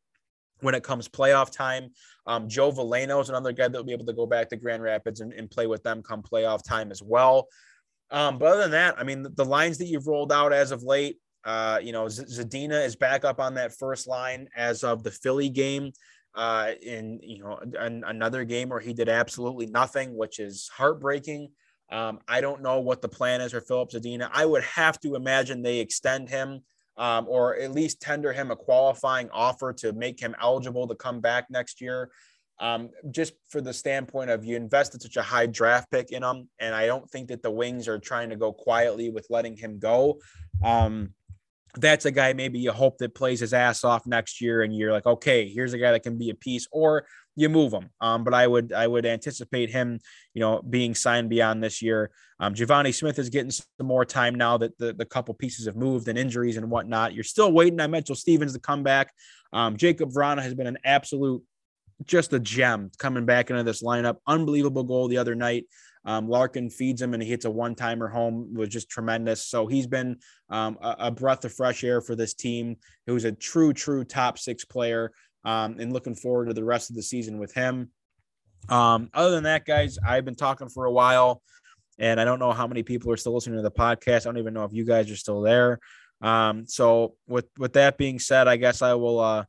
when it comes playoff time. Um, Joe Veleno is another guy that will be able to go back to Grand Rapids and, and play with them come playoff time as well. Um, but other than that, I mean, the, the, lines that you've rolled out as of late, uh, you know, Zadina is back up on that first line as of the Philly game. Uh, in you know an, another game where he did absolutely nothing, which is heartbreaking. Um, I don't know what the plan is for Filip Zadina. I would have to imagine they extend him um, or at least tender him a qualifying offer to make him eligible to come back next year um, just for the standpoint of you invested such a high draft pick in him, and I don't think that the Wings are trying to go quietly with letting him go. Um, that's a guy maybe you hope that plays his ass off next year, and you're like, okay, here's a guy that can be a piece, or you move him. Um, but I would I would anticipate him, you know, being signed beyond this year. Um, Givani Smith is getting some more time now that the, the couple pieces have moved and injuries and whatnot. You're still waiting on Mitchell Stephens to come back. Um, Jakub Vrana has been an absolute just a gem coming back into this lineup. Unbelievable goal the other night. Um, Larkin feeds him and he hits a one timer home was just tremendous. So he's been um, a, a, breath of fresh air for this team. Who's a true, true top six player. Um, and looking forward to the rest of the season with him. Um, other than that, guys, I've been talking for a while, and I don't know how many people are still listening to the podcast. I don't even know if you guys are still there. Um, so with with that being said, I guess I will uh,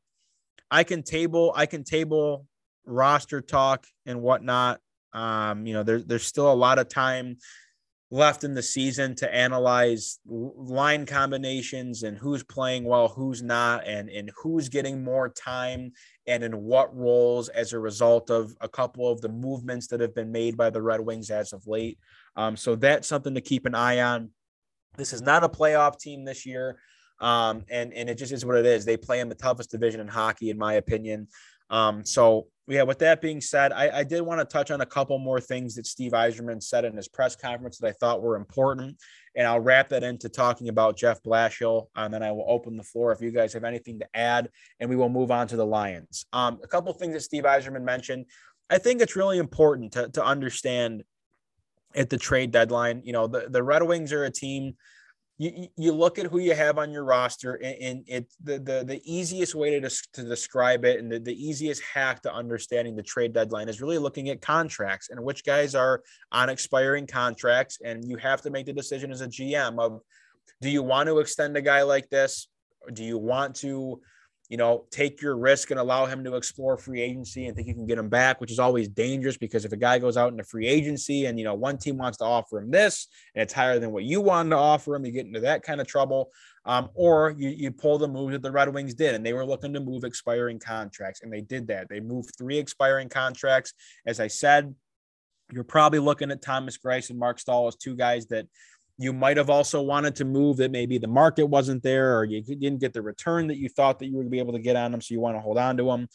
I can table I can table roster talk and whatnot. Um, you know, there, there's still a lot of time left in the season to analyze line combinations and who's playing well, who's not, and, and who's getting more time and in what roles as a result of a couple of the movements that have been made by the Red Wings as of late. Um, so that's something to keep an eye on. This is not a playoff team this year. Um, and, and it just is what it is. They play in the toughest division in hockey, in my opinion. Um, so yeah, with that being said, I, I did want to touch on a couple more things that Steve Yzerman said in his press conference that I thought were important. And I'll wrap that into talking about Jeff Blashill. And then I will open the floor if you guys have anything to add, and we will move on to the Lions. Um, a couple things that Steve Yzerman mentioned. I think it's really important to, to understand at the trade deadline. You know, the, the Red Wings are a team – you, you look at who you have on your roster and, and it's the, the the easiest way to, to describe it and the, the easiest hack to understanding the trade deadline is really looking at contracts and which guys are on expiring contracts and you have to make the decision as a gm of do you want to extend a guy like this? Do you want to you know, take your risk and allow him to explore free agency and think you can get him back, which is always dangerous because if a guy goes out into free agency and, you know, one team wants to offer him this and it's higher than what you wanted to offer him, you get into that kind of trouble. Um, or you, you pull the move that the Red Wings did, and they were looking to move expiring contracts, and they did that. They moved three expiring contracts. As I said, you're probably looking at Thomas Greiss and Marc Staal as two guys that you might have also wanted to move that maybe the market wasn't there or you didn't get the return that you thought that you would be able to get on them. So you want to hold on to them,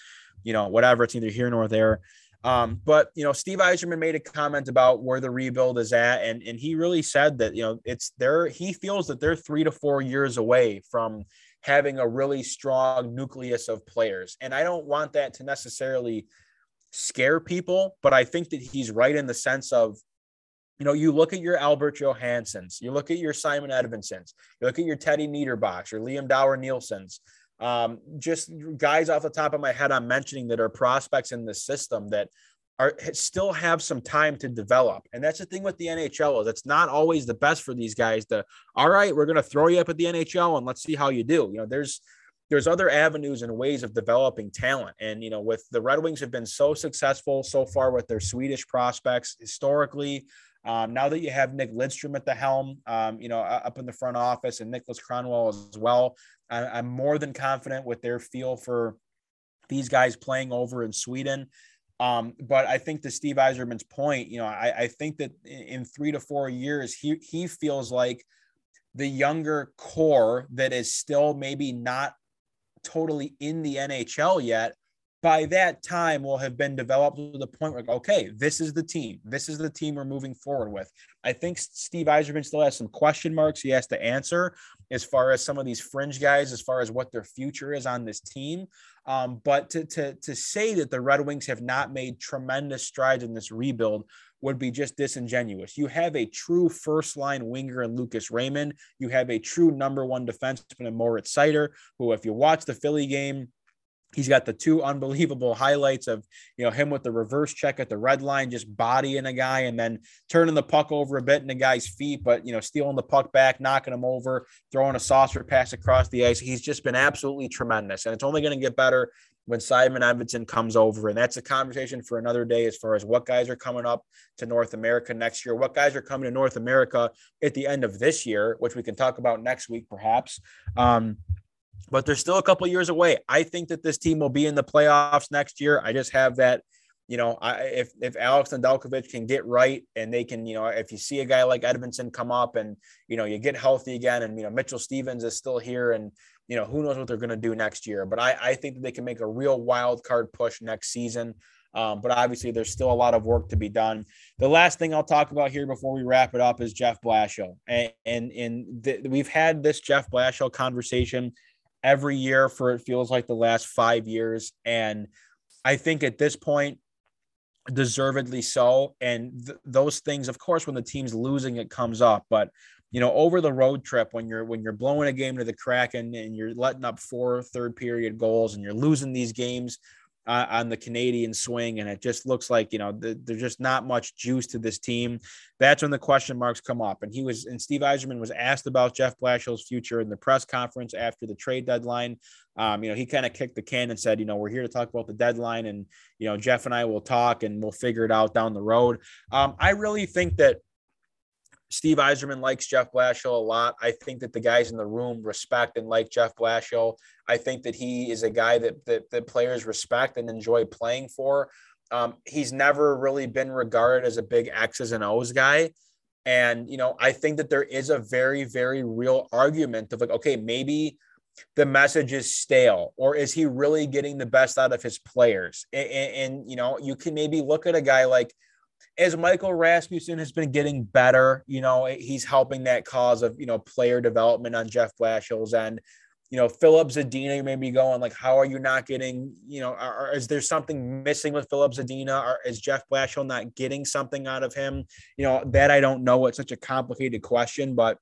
you know, whatever. It's either here nor there. Um, but you know, Steve Yzerman made a comment about where the rebuild is at, and and he really said that you know it's there. He feels that they're three to four years away from having a really strong nucleus of players, and I don't want that to necessarily scare people, but I think that he's right in the sense of you know, you look at your Albert Johanssons, you look at your Simon Edvinssons, you look at your Teddy Niederbachs, your Liam Dower Nilssons, um, just guys off the top of my head I'm mentioning that are prospects in the system that are still have some time to develop. And that's the thing with the NHL is it's not always the best for these guys to, all right, we're going to throw you up at the NHL and let's see how you do. You know, there's, there's other avenues and ways of developing talent. And, you know, with the Red Wings have been so successful so far with their Swedish prospects historically, um, now that you have Nick Lidstrom at the helm, um, you know, up in the front office and Niklas Kronwall as well, I, am more than confident with their feel for these guys playing over in Sweden. Um, but I think to Steve Yzerman's point, you know, I, I think that in three to four years, he, he feels like the younger core that is still maybe not totally in the NHL yet by that time will have been developed to the point where okay this is the team this is the team we're moving forward with i think steve Yzerman still has some question marks he has to answer as far as some of these fringe guys as far as what their future is on this team um, but to, to, to say that the red wings have not made tremendous strides in this rebuild would be just disingenuous. You have a true first line winger in Lucas Raymond. You have a true number one defenseman in Moritz Seider, who, if you watch the Philly game, He's got the two unbelievable highlights of you know him with the reverse check at the red line, just bodying a guy and then turning the puck over a bit in the guy's feet, but you know stealing the puck back, knocking him over, throwing a saucer pass across the ice. He's just been absolutely tremendous, and it's only going to get better when Simon Edvinsson comes over. And that's a conversation for another day as far as what guys are coming up to North America next year, what guys are coming to North America at the end of this year, which we can talk about next week, perhaps. Um, but they're still a couple years away. I think that this team will be in the playoffs next year. I just have that, you know, I, if if Alex Nedeljkovic can get right and they can, you know, if you see a guy like Edvinsson come up and you know you get healthy again, and you know Mitchell Stephens is still here, and you know who knows what they're going to do next year. But I I think that they can make a real wild card push next season. Um, but obviously, there's still a lot of work to be done. The last thing I'll talk about here before we wrap it up is Jeff Blashill, and and, and the, we've had this Jeff Blashill conversation every year for it feels like the last five years. And I think at this point, deservedly so. And th- those things, of course, when the team's losing, it comes up. But you know, over the road trip, when you're when you're blowing a game to the Kraken and you're letting up four third period goals and you're losing these games, uh, on the Canadian swing, and it just looks like you know the, there's just not much juice to this team. That's when the question marks come up. And he was and Steve Yzerman was asked about Jeff Blashill's future in the press conference after the trade deadline. Um, you know, he kind of kicked the can and said, you know, we're here to talk about the deadline, and you know, Jeff and I will talk and we'll figure it out down the road. Um, I really think that Steve Yzerman likes Jeff Blashill a lot. I think that the guys in the room respect and like Jeff Blashill. I think that he is a guy that that, that players respect and enjoy playing for. Um, he's never really been regarded as a big X's and O's guy. And, you know, I think that there is a very, very real argument of like, okay, maybe the message is stale or is he really getting the best out of his players? And, and, and you know, you can maybe look at a guy like as Michael Rasmussen has been getting better, you know, eh, he's helping that cause of, you know, player development on Jeff Blashill's end. You know, Filip Zadina, you may be going like, how are you not getting, you know, are, is there something missing with Filip Zadina? Or is Jeff Blashill not getting something out of him? You know, that I don't know. It's such a complicated question, but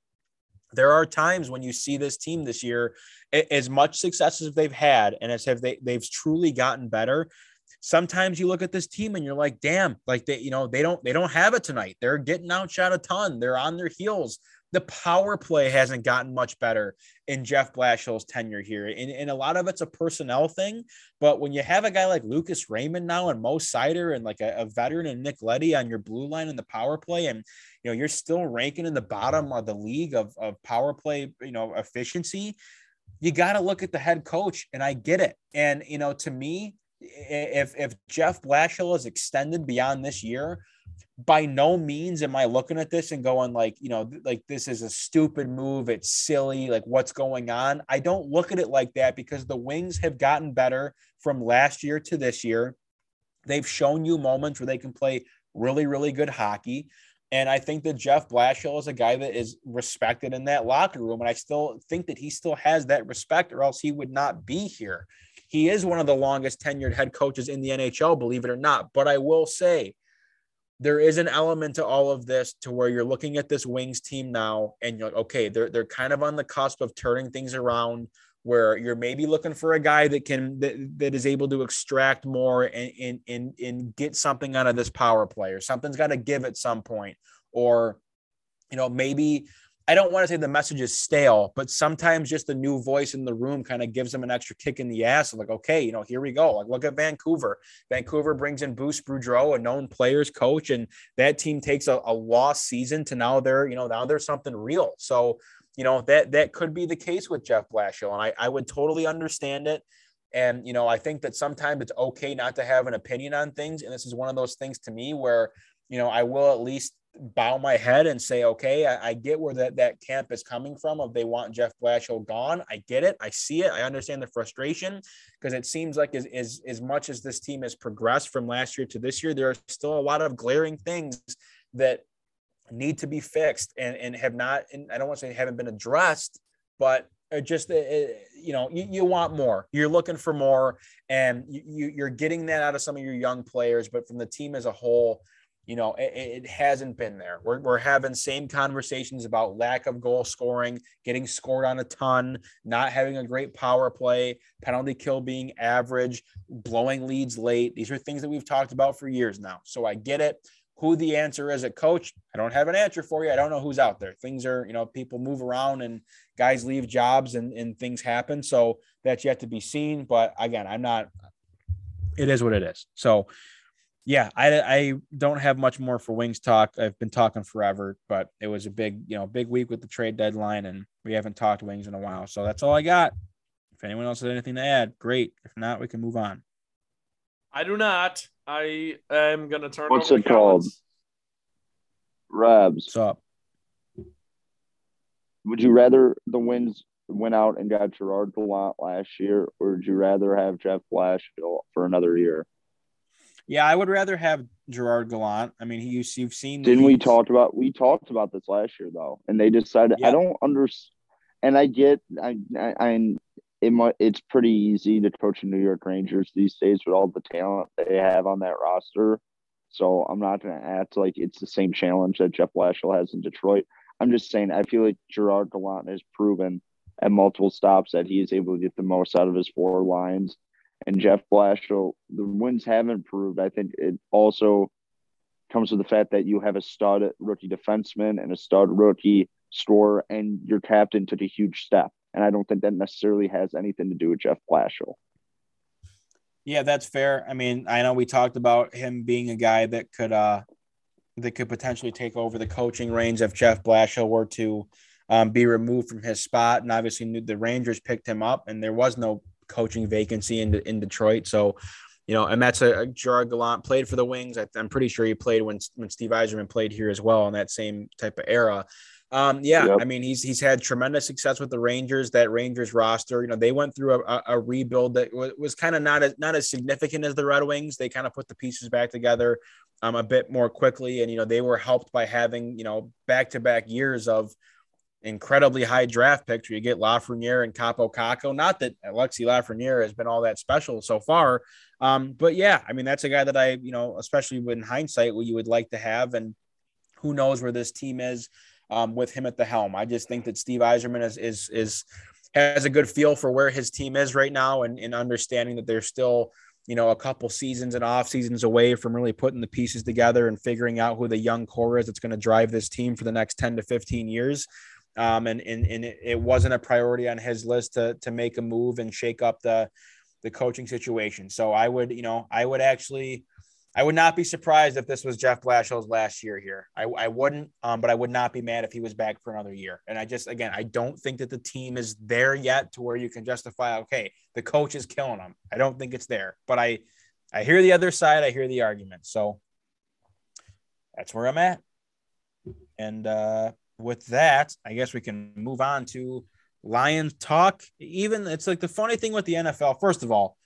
there are times when you see this team this year, as much success as they've had, and as have they they've truly gotten better sometimes you look at this team and you're like, damn, like they, you know, they don't they don't have it tonight. They're getting outshot a ton. They're on their heels. The power play hasn't gotten much better in Jeff Blashill's tenure here. And, and a lot of it's a personnel thing. But when you have a guy like Lucas Raymond now and Mo Seider and like a, a veteran and Nick Leddy on your blue line in the power play, and you know, you're still ranking in the bottom of the league of, of power play, you know, efficiency, you got to look at the head coach. And I get it. And, you know, to me, if if Jeff Blashill is extended beyond this year, by no means am I looking at this and going like, you know, like this is a stupid move. It's silly. Like what's going on? I don't look at it like that because the Wings have gotten better from last year to this year. They've shown you moments where they can play really, really good hockey. And I think that Jeff Blashill is a guy that is respected in that locker room. And I still think that he still has that respect, or else he would not be here. He is one of the longest tenured head coaches in the NHL, believe it or not. But I will say, there is an element to all of this to where you're looking at this Wings team now and you're like, okay, they're, they're kind of on the cusp of turning things around where you're maybe looking for a guy that can that, that is able to extract more and, and and and get something out of this power play or something's got to give at some point or you know maybe I don't want to say the message is stale, but sometimes just a new voice in the room kind of gives them an extra kick in the ass. Like, okay, you know, here we go. Like, look at Vancouver. Vancouver brings in Bruce Boudreau, a known players coach, and that team takes a, a lost season to now they're, you know, now there's something real. So, you know, that that could be the case with Jeff Blashill, and I, I would totally understand it. And you know, I think that sometimes it's okay not to have an opinion on things, and this is one of those things to me where you know I will at least bow my head and say, okay, I, I, get where that, that camp is coming from. If they want Jeff Blashill gone, I get it. I see it. I understand the frustration because it seems like as, as, as much as this team has progressed from last year to this year, there are still a lot of glaring things that need to be fixed and, and have not, and I don't want to say haven't been addressed, but just, you know, you, you want more, you're looking for more and you, you're getting that out of some of your young players, but from the team as a whole, you know, it, it, hasn't been there. We're, we're having same conversations about lack of goal scoring, getting scored on a ton, not having a great power play, penalty kill being average, blowing leads late. These are things that we've talked about for years now. So I get it. Who the answer is at coach, I don't have an answer for you. I don't know who's out there. Things are, you know, people move around and guys leave jobs and, and things happen. So that's yet to be seen. But again, I'm not, it is what it is. So, yeah, I, I don't have much more for Wings talk. I've been talking forever, but it was a big, you know, big week with the trade deadline, and we haven't talked Wings in a while. So that's all I got. If anyone else has anything to add, great. If not, we can move on. I do not. I am gonna turn. What's it called? Rabs. What's up? Would you rather the Wings went out and got Gerard Gallant last year, or would you rather have Jeff Blashill for another year? Yeah, I would rather have Gerard Gallant. I mean, he you've seen. Didn't we talked about we talked about this last year though, and they decided. I don't understand, and I get I I, I it might, it's pretty easy to coach the New York Rangers these days with all the talent they have on that roster. So I'm not going to act like it's the same challenge that Jeff Blashill has in Detroit. I'm just saying I feel like Gerard Gallant has proven at multiple stops that he is able to get the most out of his four lines and Jeff Blashill, the wins have improved. I think it also comes with the fact that you have a stud rookie defenseman and a stud rookie scorer, and your captain took a huge step. And I don't think that necessarily has anything to do with Jeff Blashill. Yeah, that's fair. I mean, I know we talked about him being a guy that could uh that could potentially take over the coaching reins if Jeff Blashill were to um, be removed from his spot. And obviously, the Rangers picked him up, and there was no coaching vacancy in, in Detroit. So, you know, and that's a, a Gerard Gallant played for the Wings. I, am pretty sure he played when when Steve Yzerman played here as well in that same type of era. Um, yeah, yep. I mean, he's he's had tremendous success with the Rangers. That Rangers roster, you know, they went through a, a rebuild that was, was kind of not as not as significant as the Red Wings. They kind of put the pieces back together um, a bit more quickly, and you know, they were helped by having you know back to back years of incredibly high draft picks. Where you get Lafreniere and Kaapo Kakko. Not that Alexi Lafreniere has been all that special so far, um, but yeah, I mean, that's a guy that I you know, especially in hindsight, what you would like to have, and who knows where this team is um, with him at the helm. I just think that Steve Yzerman is is is has a good feel for where his team is right now, and, and understanding that they're still you know a couple seasons and off seasons away from really putting the pieces together and figuring out who the young core is that's going to drive this team for the next 10 to 15 years um, and and, and it wasn't a priority on his list to to make a move and shake up the the coaching situation so i would you know i would actually I would not be surprised if this was Jeff Blashill's last year here. I, I wouldn't, um, but I would not be mad if he was back for another year. And I just, again, I don't think that the team is there yet to where you can justify, okay, the coach is killing them. I don't think it's there, but I, I hear the other side. I hear the argument. So that's where I'm at. And uh, with that, I guess we can move on to Lions talk. Even it's like the funny thing with the NFL. First of all,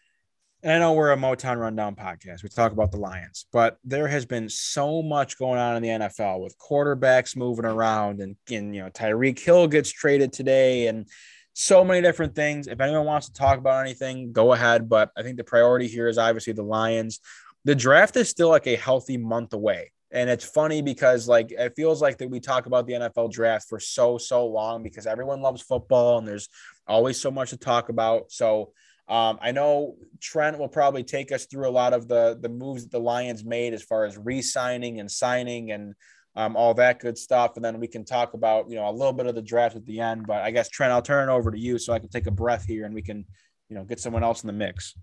I know we're a Motown Rundown podcast. We talk about the Lions, but there has been so much going on in the NFL with quarterbacks moving around, and, and you know Tyreek Hill gets traded today, and so many different things. If anyone wants to talk about anything, go ahead. But I think the priority here is obviously the Lions. The draft is still like a healthy month away. And it's funny because like it feels like that we talk about the NFL draft for so so long because everyone loves football and there's always so much to talk about. So um, I know Trent will probably take us through a lot of the the moves that the Lions made as far as re-signing and signing and um, all that good stuff, and then we can talk about you know a little bit of the draft at the end. But I guess Trent, I'll turn it over to you so I can take a breath here and we can you know get someone else in the mix.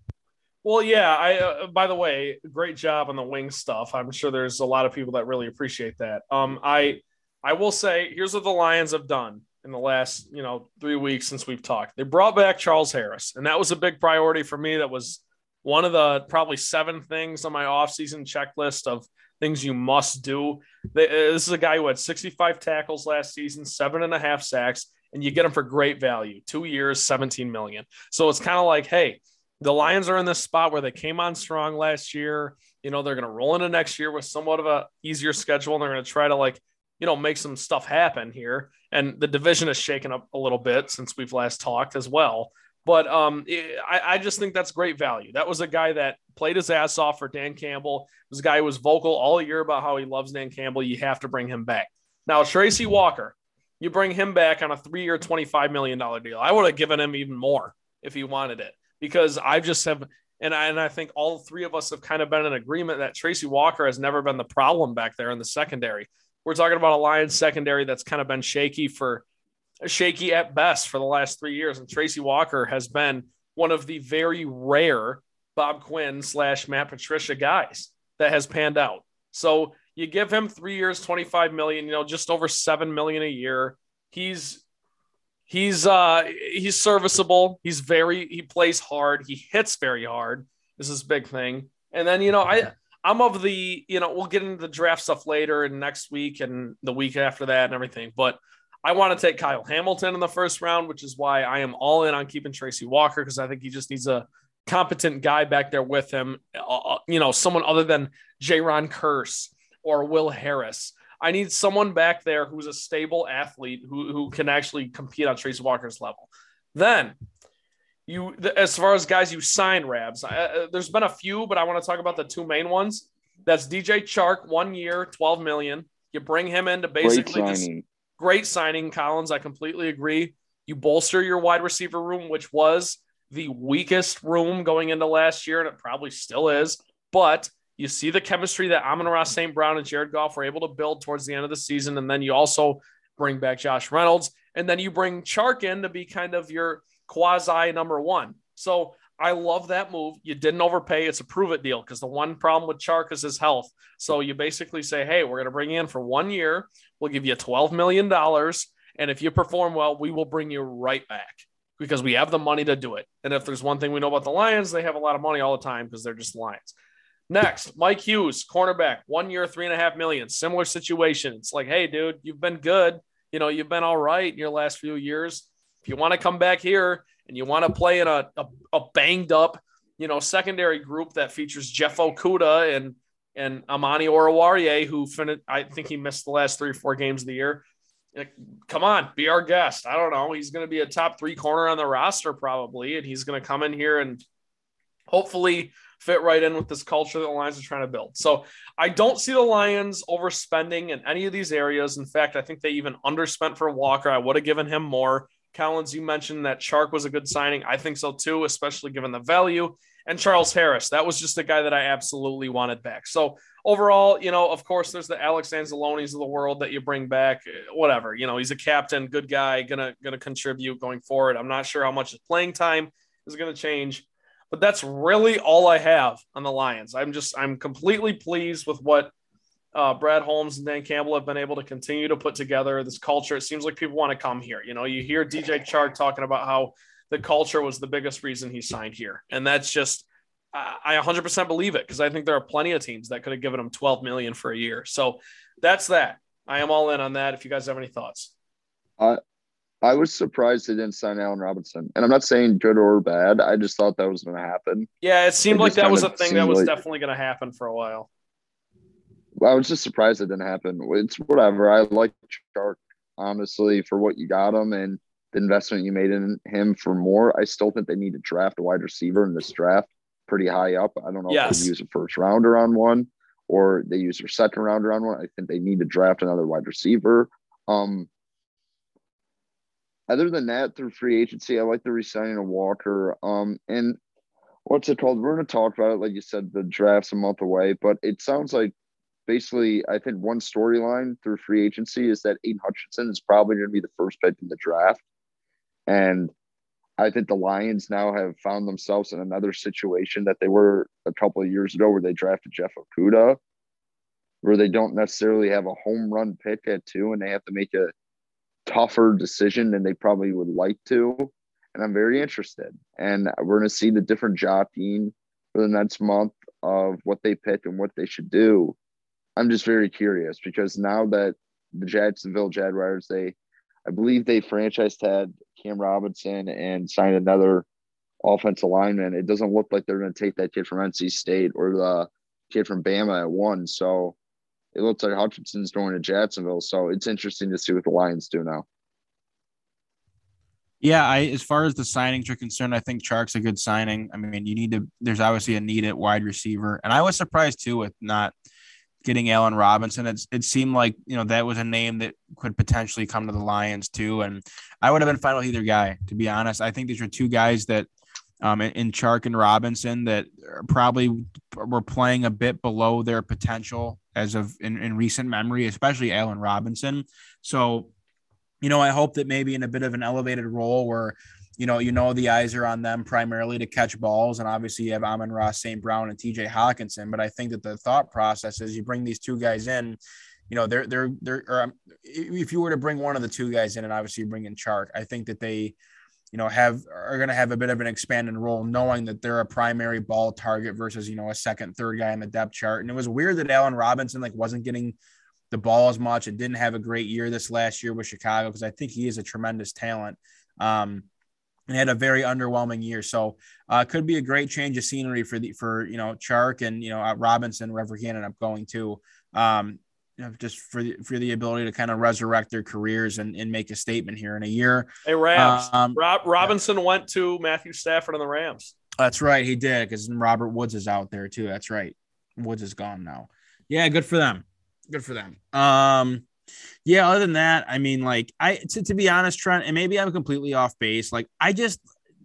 Well, yeah. I uh, by the way, great job on the wing stuff. I'm sure there's a lot of people that really appreciate that. Um, I I will say here's what the Lions have done in the last, you know, three weeks since we've talked. They brought back Charles Harris, and that was a big priority for me. That was one of the probably seven things on my offseason checklist of things you must do. Uh, this is a guy who had 65 tackles last season, seven and a half sacks, and you get him for great value. Two years, 17 million. So it's kind of like, hey, the Lions are in this spot where they came on strong last year. You know, they're going to roll into next year with somewhat of a easier schedule, and they're going to try to like you know, make some stuff happen here. And the division has shaken up a little bit since we've last talked as well. But um, I, I, just think that's great value. That was a guy that played his ass off for Dan Campbell. A guy who was vocal all year about how he loves Dan Campbell. You have to bring him back. Now, Tracy Walker, you bring him back on a three year, $25 million deal. I would have given him even more if he wanted it because I just have, and I, and I think all three of us have kind of been in agreement that Tracy Walker has never been the problem back there in the secondary. We're talking about a Lions secondary that's kind of been shaky for shaky at best for the last three years. And Tracy Walker has been one of the very rare Bob Quinn slash Matt Patricia guys that has panned out. So you give him three years, 25 million, you know, just over 7 million a year. He's, he's, uh, he's serviceable. He's very, he plays hard. He hits very hard. This is a big thing. And then, you know, I, I'm of the, you know, we'll get into the draft stuff later and next week and the week after that and everything. But I want to take Kyle Hamilton in the first round, which is why I am all in on keeping Tracy Walker because I think he just needs a competent guy back there with him. Uh, uh you know, someone other than Jayron Kearse or Will Harris. I need someone back there who's a stable athlete who, who can actually compete on Tracy Walker's level. Then you as far as guys you sign rabs uh, there's been a few but i want to talk about the two main ones that's dj chark one year 12 million you bring him into basically great signing. great signing collins i completely agree you bolster your wide receiver room which was the weakest room going into last year, and it probably still is. But you see the chemistry that Amon-Ra St. Brown and Jared Goff were able to build towards the end of the season. And then you also bring back Josh Reynolds. And then you bring Chark in to be kind of your quasi number one. So I love that move. You didn't overpay. It's a prove it deal because the one problem with Chark is his health. So you basically say, hey, we're going to bring you in for one year. We'll give you $12 million. And if you perform well, we will bring you right back because we have the money to do it. And if there's one thing we know about the Lions, they have a lot of money all the time because they're just Lions. Next, Mike Hughes, cornerback, one year, three and a half million. Similar situation. It's like, hey, dude, you've been good. You know, you've been all right in your last few years. If you want to come back here and you want to play in a, a, a, banged up, you know, secondary group that features Jeff Okudah and and Amani Oruwariye, who finished, I think he missed the last three or four games of the year. Come on, be our guest. I don't know. He's going to be a top three corner on the roster probably, and he's going to come in here and hopefully fit right in with this culture that the Lions are trying to build. So I don't see the Lions overspending in any of these areas. In fact, I think they even underspent for Walker. I would have given him more. Collins, you mentioned that Chark was a good signing. I think so too, especially given the value. And Charles Harris, that was just a guy that I absolutely wanted back. So overall, you know, of course, there's the Alex Anzalones of the world that you bring back. Eh, whatever, you know, he's a captain, good guy, gonna gonna contribute going forward. I'm not sure how much his playing time is gonna change. But that's really all I have on the Lions. I'm just I'm completely pleased with what uh, Brad Holmes and Dan Campbell have been able to continue to put together this culture. It seems like people want to come here. You know, you hear DJ Chark talking about how the culture was the biggest reason he signed here, and that's just I 100% believe it because I think there are plenty of teams that could have given him 12 million for a year. So that's that. I am all in on that. If you guys have any thoughts, uh, I was surprised they didn't sign Allen Robinson. And I'm not saying good or bad. I just thought that was going to happen. Yeah, it seemed it like that was a thing that was like, definitely going to happen for a while. I was just surprised it didn't happen. It's whatever. I like Chark, honestly, for what you got him and the investment you made in him for more. I still think they need to draft a wide receiver in this draft pretty high up. I don't know yes. if they use a first rounder on one or they use their second rounder on one. I think they need to draft another wide receiver. Um, other than that, through free agency, I like the resigning of Walker. Um, and what's it called? We're going to talk about it. Like you said, the draft's a month away, but it sounds like basically, I think one storyline through free agency is that Aidan Hutchinson is probably going to be the first pick in the draft. And I think the Lions now have found themselves in another situation that they were a couple of years ago where they drafted Jeff Okudah, where they don't necessarily have a home run pick at two and they have to make a tougher decision than they probably would like to. And I'm very interested. And we're going to see the different jockeying for the next month of what they pick and what they should do. I'm just very curious because now that the Jacksonville Jaguars, they, I believe they franchised had Cam Robinson and signed another offensive lineman. It doesn't look like they're going to take that kid from NC State or the kid from Bama at one. So it looks like Hutchinson's going to Jacksonville. So it's interesting to see what the Lions do now. Yeah, I as far as the signings are concerned, I think Chark's a good signing. I mean, you need to. There's obviously a need at wide receiver, and I was surprised too with not getting Allen Robinson. It's, it seemed like you know that was a name that could potentially come to the Lions too, and I would have been fine with either guy. To be honest, I think these are two guys that um, in, in Chark and Robinson that probably were playing a bit below their potential as of in, in recent memory, especially Allen Robinson. So, you know, I hope that maybe in a bit of an elevated role where, you know, you know the eyes are on them primarily to catch balls, and obviously you have Amon Ross, St. Brown and TJ Hockenson. But I think that the thought process is you bring these two guys in, you know, they're they're they're. Or if you were to bring one of the two guys in, and obviously you bring in Chark, I think that they you know, have are going to have a bit of an expanded role, knowing that they're a primary ball target versus you know a second, third guy in the depth chart. And it was weird that Allen Robinson like wasn't getting the ball as much. It didn't have a great year this last year with Chicago because I think he is a tremendous talent. Um, and had a very underwhelming year. So uh, could be a great change of scenery for the for you know Chark and you know uh, Robinson wherever he ended up going to. Um, you know, just for the, for the ability to kind of resurrect their careers and, and make a statement here in a year. Hey, Rams. Um, Rob, Robinson yeah. went to Matthew Stafford and the Rams. That's right. He did because Robert Woods is out there too. That's right. Woods is gone now. Yeah, good for them. Good for them. Um, yeah, other than that, I mean, like I to, to be honest, Trent, and maybe I'm completely off base. Like I just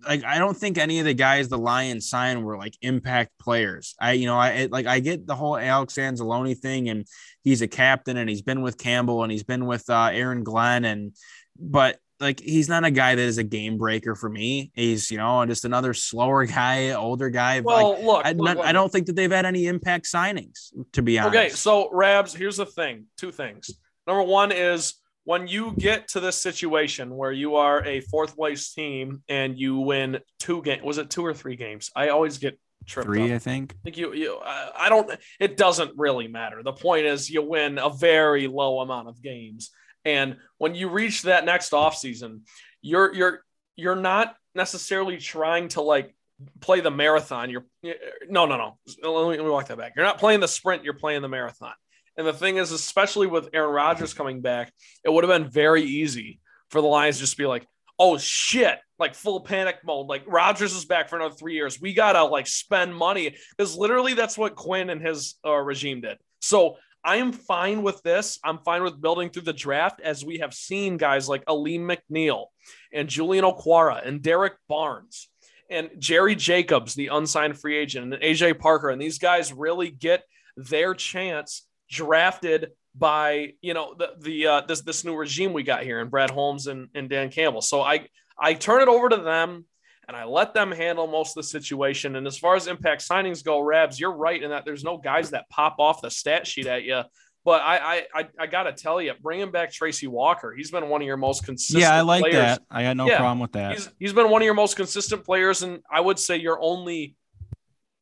like I don't think any of the guys the Lions signed were like impact players. I you know I like I get the whole Alex Anzalone thing and he's a captain and he's been with Campbell and he's been with uh, Aaron Glenn and but like he's not a guy that is a game breaker for me. He's you know just another slower <laughs> guy, older guy. Well, like, look, I, look, not, look. I don't think that they've had any impact signings to be honest. Okay, so Rabs, here's the thing. Two things. Number one is when you get to this situation where you are a fourth place team and you win two games, was it two or three games? I always get tripped three, up. I think. I think you, you I don't, it doesn't really matter. The point is you win a very low amount of games. And when you reach that next offseason, you're, you're, you're not necessarily trying to like play the marathon. You're, no, no, no. Let me, let me walk that back. You're not playing the sprint, you're playing the marathon. And the thing is, especially with Aaron Rodgers coming back, it would have been very easy for the Lions just to be like, oh shit, like full panic mode. Like Rodgers is back for another three years. We gotta like spend money because literally that's what Quinn and his uh, regime did. So I am fine with this. I'm fine with building through the draft as we have seen guys like Alim McNeill and Julian Okwara and Derrick Barnes and Jerry Jacobs, the unsigned free agent, and AJ Parker. And these guys really get their chance drafted by you know the the uh, this this new regime we got here and Brad Holmes and, and Dan Campbell. So I I turn it over to them and I let them handle most of the situation. And as far as impact signings go, Rabs, you're right in that there's no guys that pop off the stat sheet at you. But I I I, I got to tell you, bringing back Tracy Walker, he's been one of your most consistent. Yeah, I like players. that. I got no Yeah, problem with that. He's he's been one of your most consistent players, and I would say you're only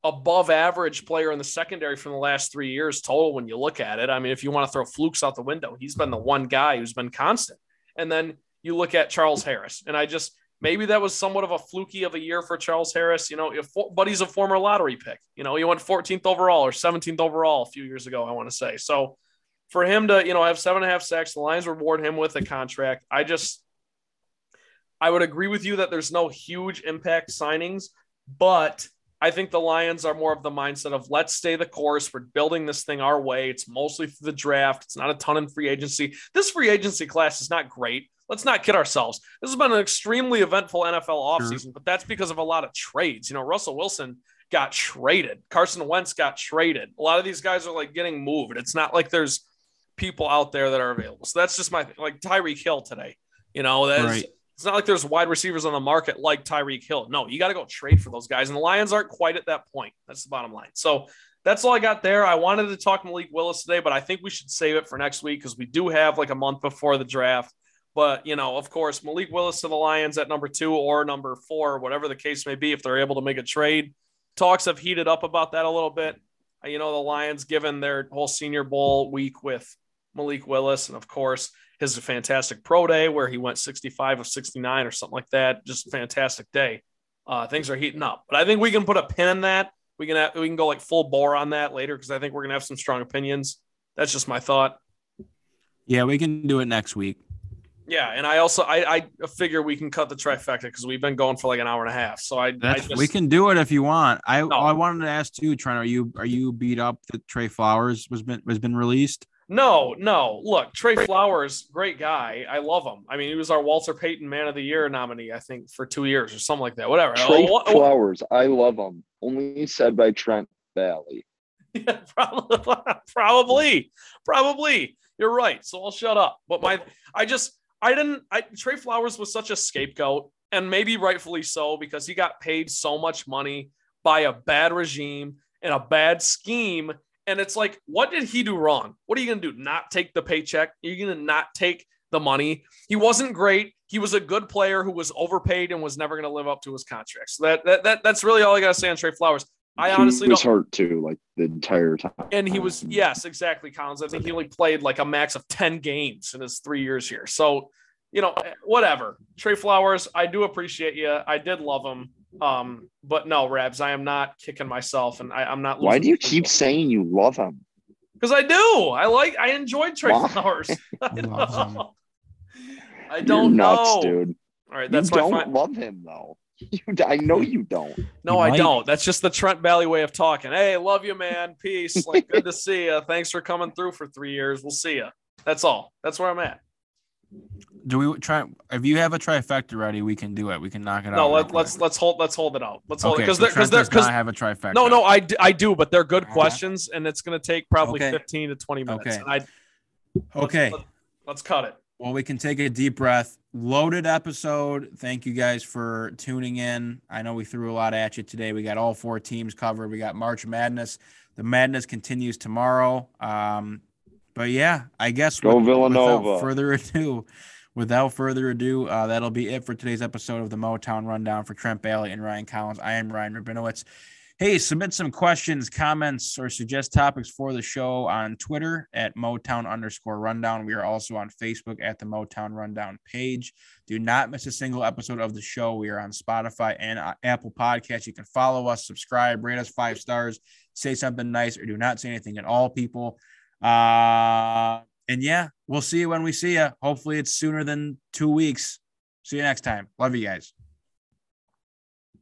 above average player in the secondary from the last three years total when you look at it. I mean, if you want to throw flukes out the window, he's been the one guy who's been constant. And then you look at Charles Harris, and I just maybe that was somewhat of a fluky of a year for Charles Harris. You know, if, but he's a former lottery pick. You know, he went 14th overall or 17th overall a few years ago, I want to say. So for him to, you know, have seven and a half sacks, the Lions reward him with a contract. I just, I would agree with you that there's no huge impact signings, but I think the Lions are more of the mindset of let's stay the course. We're building this thing our way. It's mostly through the draft. It's not a ton in free agency. This free agency class is not great. Let's not kid ourselves. This has been an extremely eventful NFL offseason, but that's because of a lot of trades. You know, Russell Wilson got traded. Carson Wentz got traded. A lot of these guys are like getting moved. It's not like there's people out there that are available. So that's just my thing. Like Tyreek Hill today. You know, that's Right. It's not like there's wide receivers on the market like Tyreek Hill. No, you got to go trade for those guys. And the Lions aren't quite at that point. That's the bottom line. So that's all I got there. I wanted to talk Malik Willis today, but I think we should save it for next week because we do have like a month before the draft. But, you know, of course, Malik Willis to the Lions at number two or number four, whatever the case may be, if they're able to make a trade. Talks have heated up about that a little bit. You know, the Lions, given their whole Senior Bowl week with Malik Willis, and of course, his fantastic pro day where he went 65 of 69 or something like that. Just a fantastic day. Uh, things are heating up, but I think we can put a pin in that. We can have, we can go like full bore on that later because I think we're gonna have some strong opinions. That's just my thought. Yeah, we can do it next week. Yeah, and I also I, I figure we can cut the trifecta because we've been going for like an hour and a half. So I, I just, we can do it if you want. I No. I wanted to ask too, Trent. Are you are you beat up that Trey Flowers was been was been released? No, no. Look, Trey Flowers, great guy. I love him. I mean, he was our Walter Payton Man of the Year nominee, I think, for two years or something like that. Whatever. Trey Oh, what- what- Flowers, I love him. Only said by Trent Bailey. <laughs> Yeah, probably, <laughs> probably, probably. You're right. So I'll shut up. But my, I just, I didn't. I Trey Flowers was such a scapegoat, and maybe rightfully so because he got paid so much money by a bad regime and a bad scheme. And it's like, what did he do wrong? What are you gonna do? Not take the paycheck? Are you gonna not take the money? He wasn't great. He was a good player who was overpaid and was never gonna live up to his contract. So that, that, that that's really all I gotta say on Trey Flowers. I honestly he was don't hurt too, like the entire time. and he was yes exactly collins i think he only played like a max of 10 games in his three years here so you know eh, whatever trey flowers i do appreciate you i did love him um but no rabs i am not kicking myself and I, i'm not Why do you keep saying you love him? because i do i like i enjoyed trey Why? flowers <laughs> I, Loves him. know. <laughs> I You're don't nuts, know dude. all right that's you don't fi- love him though. <laughs> You, I know you don't. no You i might. don't that's just the trent bailey way of talking hey love you man peace like good to see you thanks for coming through for three years we'll see you that's all that's where i'm at Do we try? If you have a trifecta ready, we can do it. We can knock it No, out. No, let, let's let's hold let's hold it out. Let's hold Okay, it because so because Trent they're does because not have a trifecta. no no I, d- I do but they're good Uh-huh. questions and it's gonna take probably Okay. 15 to 20 minutes. Okay. I Okay. let's, let's cut it. Well, we can take a deep breath. Loaded episode. Thank you guys for tuning in. I know we threw a lot at you today. We got all four teams covered. We got March Madness. The madness continues tomorrow. Um, but yeah, I guess Go with- Villanova. Without further <laughs> ado, without further ado, uh, that'll be it for today's episode of the Motown Rundown for Trent Bailey and Ryan Collins. I am Ryan Rabinowitz. Hey, submit some questions, comments, or suggest topics for the show on Twitter at Motown underscore rundown. We are also on Facebook at the Motown Rundown page. Do not miss a single episode of the show. We are on Spotify and uh, Apple Podcasts. You can follow us, subscribe, rate us five stars, say something nice, or do not say anything at all, people. Uh, and yeah, we'll see you when we see you. Hopefully, it's sooner than two weeks. See you next time. Love you guys.